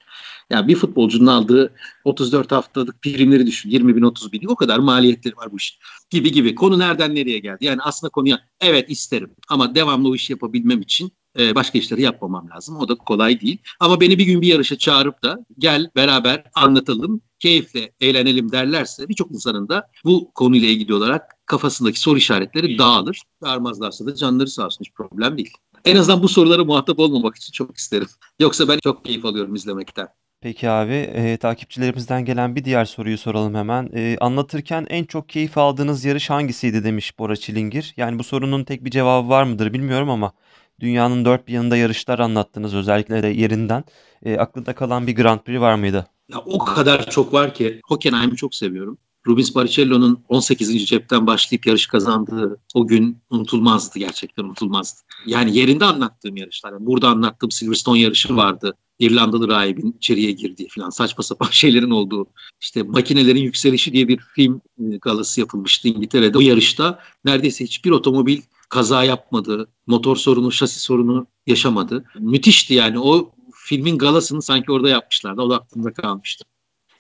Yani bir futbolcunun aldığı 34 haftalık primleri düşün. 20 bin 30 bin o kadar maliyetleri var bu iş. Gibi gibi. Konu nereden nereye geldi? Yani aslında konuya evet isterim ama devamlı o işi yapabilmem için e, başka işleri yapmamam lazım. O da kolay değil. Ama beni bir gün bir yarışa çağırıp da gel beraber anlatalım, keyifle eğlenelim derlerse birçok insanın da bu konuyla ilgili olarak kafasındaki soru işaretleri dağılır. Çağırmazlarsa da canları sağ olsun hiç problem değil. En azından bu sorulara muhatap olmamak için çok isterim. Yoksa ben çok keyif alıyorum izlemekten. Peki abi, e, takipçilerimizden gelen bir diğer soruyu soralım hemen. E, anlatırken en çok keyif aldığınız yarış hangisiydi demiş Bora Çilingir. Yani bu sorunun tek bir cevabı var mıdır bilmiyorum ama dünyanın dört bir yanında yarışlar anlattınız özellikle de yerinden. E, aklında kalan bir Grand Prix var mıydı? Ya o kadar çok var ki Hockenheim'i çok seviyorum. Rubens Barrichello'nun 18. cepten başlayıp yarış kazandığı o gün unutulmazdı gerçekten unutulmazdı. Yani yerinde anlattığım yarışlar. Yani burada anlattığım Silverstone yarışı vardı. İrlandalı rahibin içeriye girdiği falan saçma sapan şeylerin olduğu işte makinelerin yükselişi diye bir film e, galası yapılmıştı İngiltere'de. O yarışta neredeyse hiçbir otomobil kaza yapmadı, motor sorunu, şasi sorunu yaşamadı. Müthişti yani o filmin galasını sanki orada yapmışlardı. O da aklımda kalmıştı.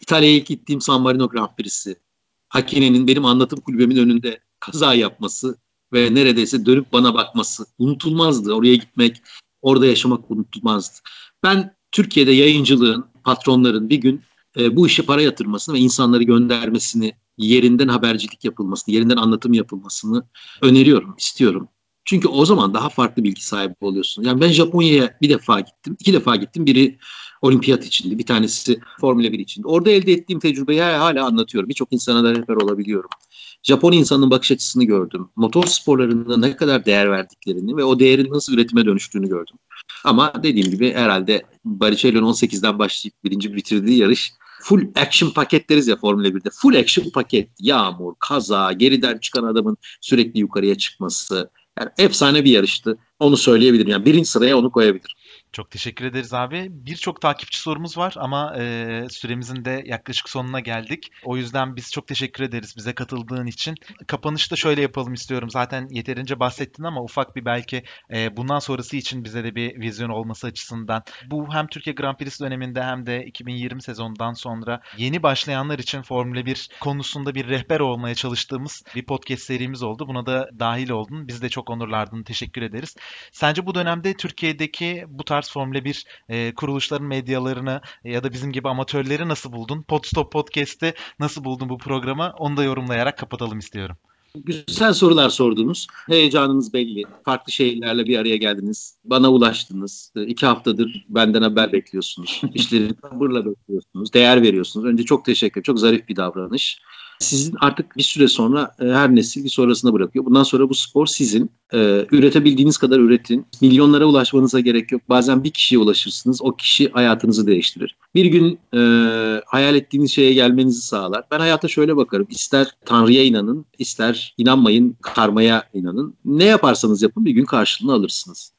İtalya'ya ilk gittiğim San Marino Grand Prix'si. Hakine'nin benim anlatım kulübemin önünde kaza yapması ve neredeyse dönüp bana bakması unutulmazdı. Oraya gitmek, orada yaşamak unutulmazdı. Ben Türkiye'de yayıncılığın, patronların bir gün e, bu işe para yatırmasını ve insanları göndermesini, yerinden habercilik yapılmasını, yerinden anlatım yapılmasını öneriyorum, istiyorum. Çünkü o zaman daha farklı bilgi sahibi oluyorsun. Yani ben Japonya'ya bir defa gittim, iki defa gittim. Biri olimpiyat içindi, bir tanesi Formula 1 içindi. Orada elde ettiğim tecrübeyi hala anlatıyorum. Birçok insana da rehber olabiliyorum. Japon insanın bakış açısını gördüm. Motor sporlarında ne kadar değer verdiklerini ve o değerin nasıl üretime dönüştüğünü gördüm. Ama dediğim gibi herhalde Barrichello'nun 18'den başlayıp birinci bitirdiği yarış full action paket deriz ya Formula 1'de. Full action paket. Yağmur, kaza, geriden çıkan adamın sürekli yukarıya çıkması, Yani efsane bir yarıştı. Onu söyleyebilirim. Yani birinci sıraya onu koyabilirim. Çok teşekkür ederiz abi. Birçok takipçi sorumuz var ama e, süremizin de yaklaşık sonuna geldik. O yüzden biz çok teşekkür ederiz bize katıldığın için. Kapanışta şöyle yapalım istiyorum. Zaten yeterince bahsettin ama ufak bir belki e, bundan sonrası için bize de bir vizyon olması açısından. Bu hem Türkiye Grand Prix döneminde hem de 2020 sezonundan sonra yeni başlayanlar için Formula 1 konusunda bir rehber olmaya çalıştığımız bir podcast serimiz oldu. Buna da dahil oldun. Biz de çok onurlardın. Teşekkür ederiz. Sence bu dönemde Türkiye'deki bu tarz Formula 1 e, kuruluşların medyalarını ya da bizim gibi amatörleri nasıl buldun? Podstop Podcast'te nasıl buldun bu programı? Onu da yorumlayarak kapatalım istiyorum. Güzel sorular sordunuz. Heyecanınız belli. Farklı şehirlerle bir araya geldiniz. Bana ulaştınız. İki haftadır benden haber bekliyorsunuz. İşleri sabırla bekliyorsunuz. Değer veriyorsunuz. Önce çok teşekkür. Çok zarif bir davranış sizin artık bir süre sonra e, her nesil bir sonrasına bırakıyor. Bundan sonra bu spor sizin. E, üretebildiğiniz kadar üretin. Milyonlara ulaşmanıza gerek yok. Bazen bir kişiye ulaşırsınız. O kişi hayatınızı değiştirir. Bir gün e, hayal ettiğiniz şeye gelmenizi sağlar. Ben hayata şöyle bakarım. İster Tanrı'ya inanın, ister inanmayın, karmaya inanın. Ne yaparsanız yapın bir gün karşılığını alırsınız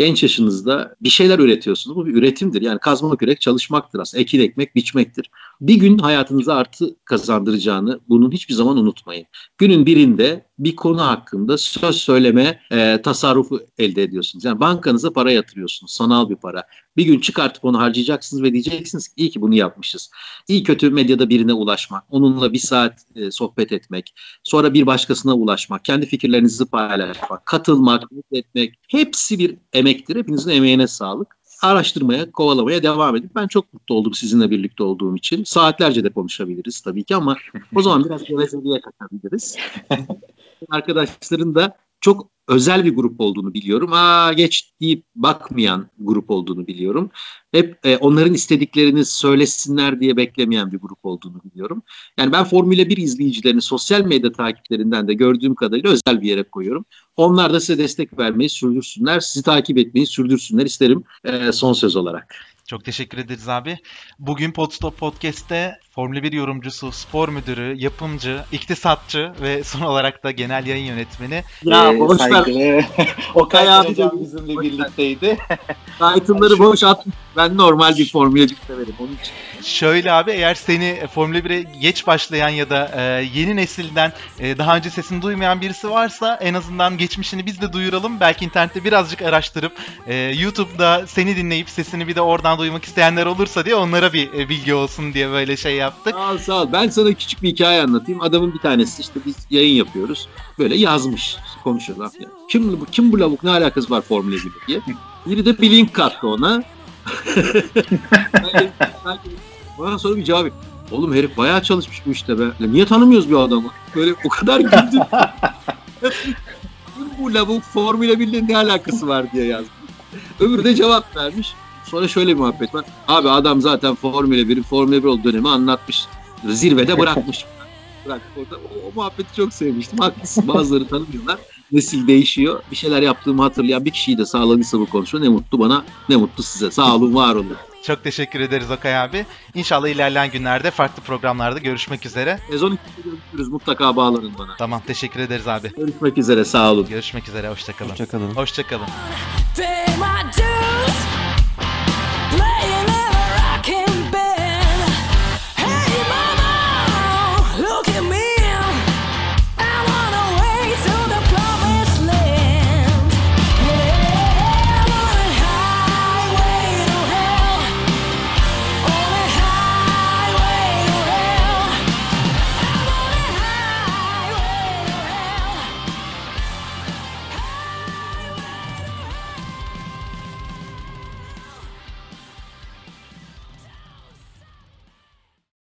genç yaşınızda bir şeyler üretiyorsunuz. Bu bir üretimdir. Yani kazma kürek çalışmaktır aslında. Ekil ekmek biçmektir. Bir gün hayatınıza artı kazandıracağını bunun hiçbir zaman unutmayın. Günün birinde bir konu hakkında söz söyleme e, tasarrufu elde ediyorsunuz. Yani bankanıza para yatırıyorsunuz. Sanal bir para. Bir gün çıkartıp onu harcayacaksınız ve diyeceksiniz ki iyi ki bunu yapmışız. İyi kötü medyada birine ulaşmak, onunla bir saat e, sohbet etmek, sonra bir başkasına ulaşmak, kendi fikirlerinizi paylaşmak, katılmak, mutlu etmek hepsi bir emektir. Hepinizin emeğine sağlık araştırmaya, kovalamaya devam edin. Ben çok mutlu oldum sizinle birlikte olduğum için. Saatlerce de konuşabiliriz tabii ki ama o zaman biraz gevezeliğe kaçabiliriz. Arkadaşların da çok özel bir grup olduğunu biliyorum. Aa geç deyip bakmayan grup olduğunu biliyorum. Hep e, onların istediklerini söylesinler diye beklemeyen bir grup olduğunu biliyorum. Yani ben Formula 1 izleyicilerini sosyal medya takiplerinden de gördüğüm kadarıyla özel bir yere koyuyorum. Onlar da size destek vermeyi sürdürsünler, sizi takip etmeyi sürdürsünler isterim e, son söz olarak. Çok teşekkür ederiz abi. Bugün Podstop Podcast'te Formula 1 yorumcusu, spor müdürü, yapımcı, iktisatçı ve son olarak da genel yayın yönetmeni. Ya boş ver. o Kaya hocam bizimle birlikteydi. Title'ları boş at. Ben normal bir Formula 1 severim onun için. Şöyle abi eğer seni Formula 1'e geç başlayan ya da e, yeni nesilden e, daha önce sesini duymayan birisi varsa en azından geçmişini biz de duyuralım. Belki internette birazcık araştırıp e, YouTube'da seni dinleyip sesini bir de oradan duymak isteyenler olursa diye onlara bir e, bilgi olsun diye böyle şey yaptık. Sağ ol sağ ol. Ben sana küçük bir hikaye anlatayım. Adamın bir tanesi işte biz yayın yapıyoruz. Böyle yazmış konuşuyorlar. Yani. Kim bu kim bu lavuk ne alakası var Formula 1 diye. Biri de bir link kattı ona. Bana sonra bir cevap Oğlum herif bayağı çalışmış bu işte be. Niye tanımıyoruz bir adamı? Böyle o kadar güldüm. bu lavuk Formula 1'le ne alakası var diye yazmış. Öbürü de cevap vermiş. Sonra şöyle bir muhabbet var. Abi adam zaten Formula 1'in Formula 1 olduğu dönemi anlatmış. Zirvede bırakmış. Bırak orada. O, o muhabbeti çok sevmiştim. Haklısın. Bazıları tanımıyorlar. Nesil değişiyor. Bir şeyler yaptığımı hatırlayan bir kişiyi de sağladıysa bu konuşma ne mutlu bana ne mutlu size. Sağ olun var olun. Çok teşekkür ederiz Okay abi. İnşallah ilerleyen günlerde farklı programlarda görüşmek üzere. Sezon 2'de görüşürüz. Mutlaka bağlanın bana. Tamam teşekkür ederiz abi. Görüşmek üzere. Sağ olun. Görüşmek üzere. Hoşçakalın. Hoşçakalın. Hoşçakalın.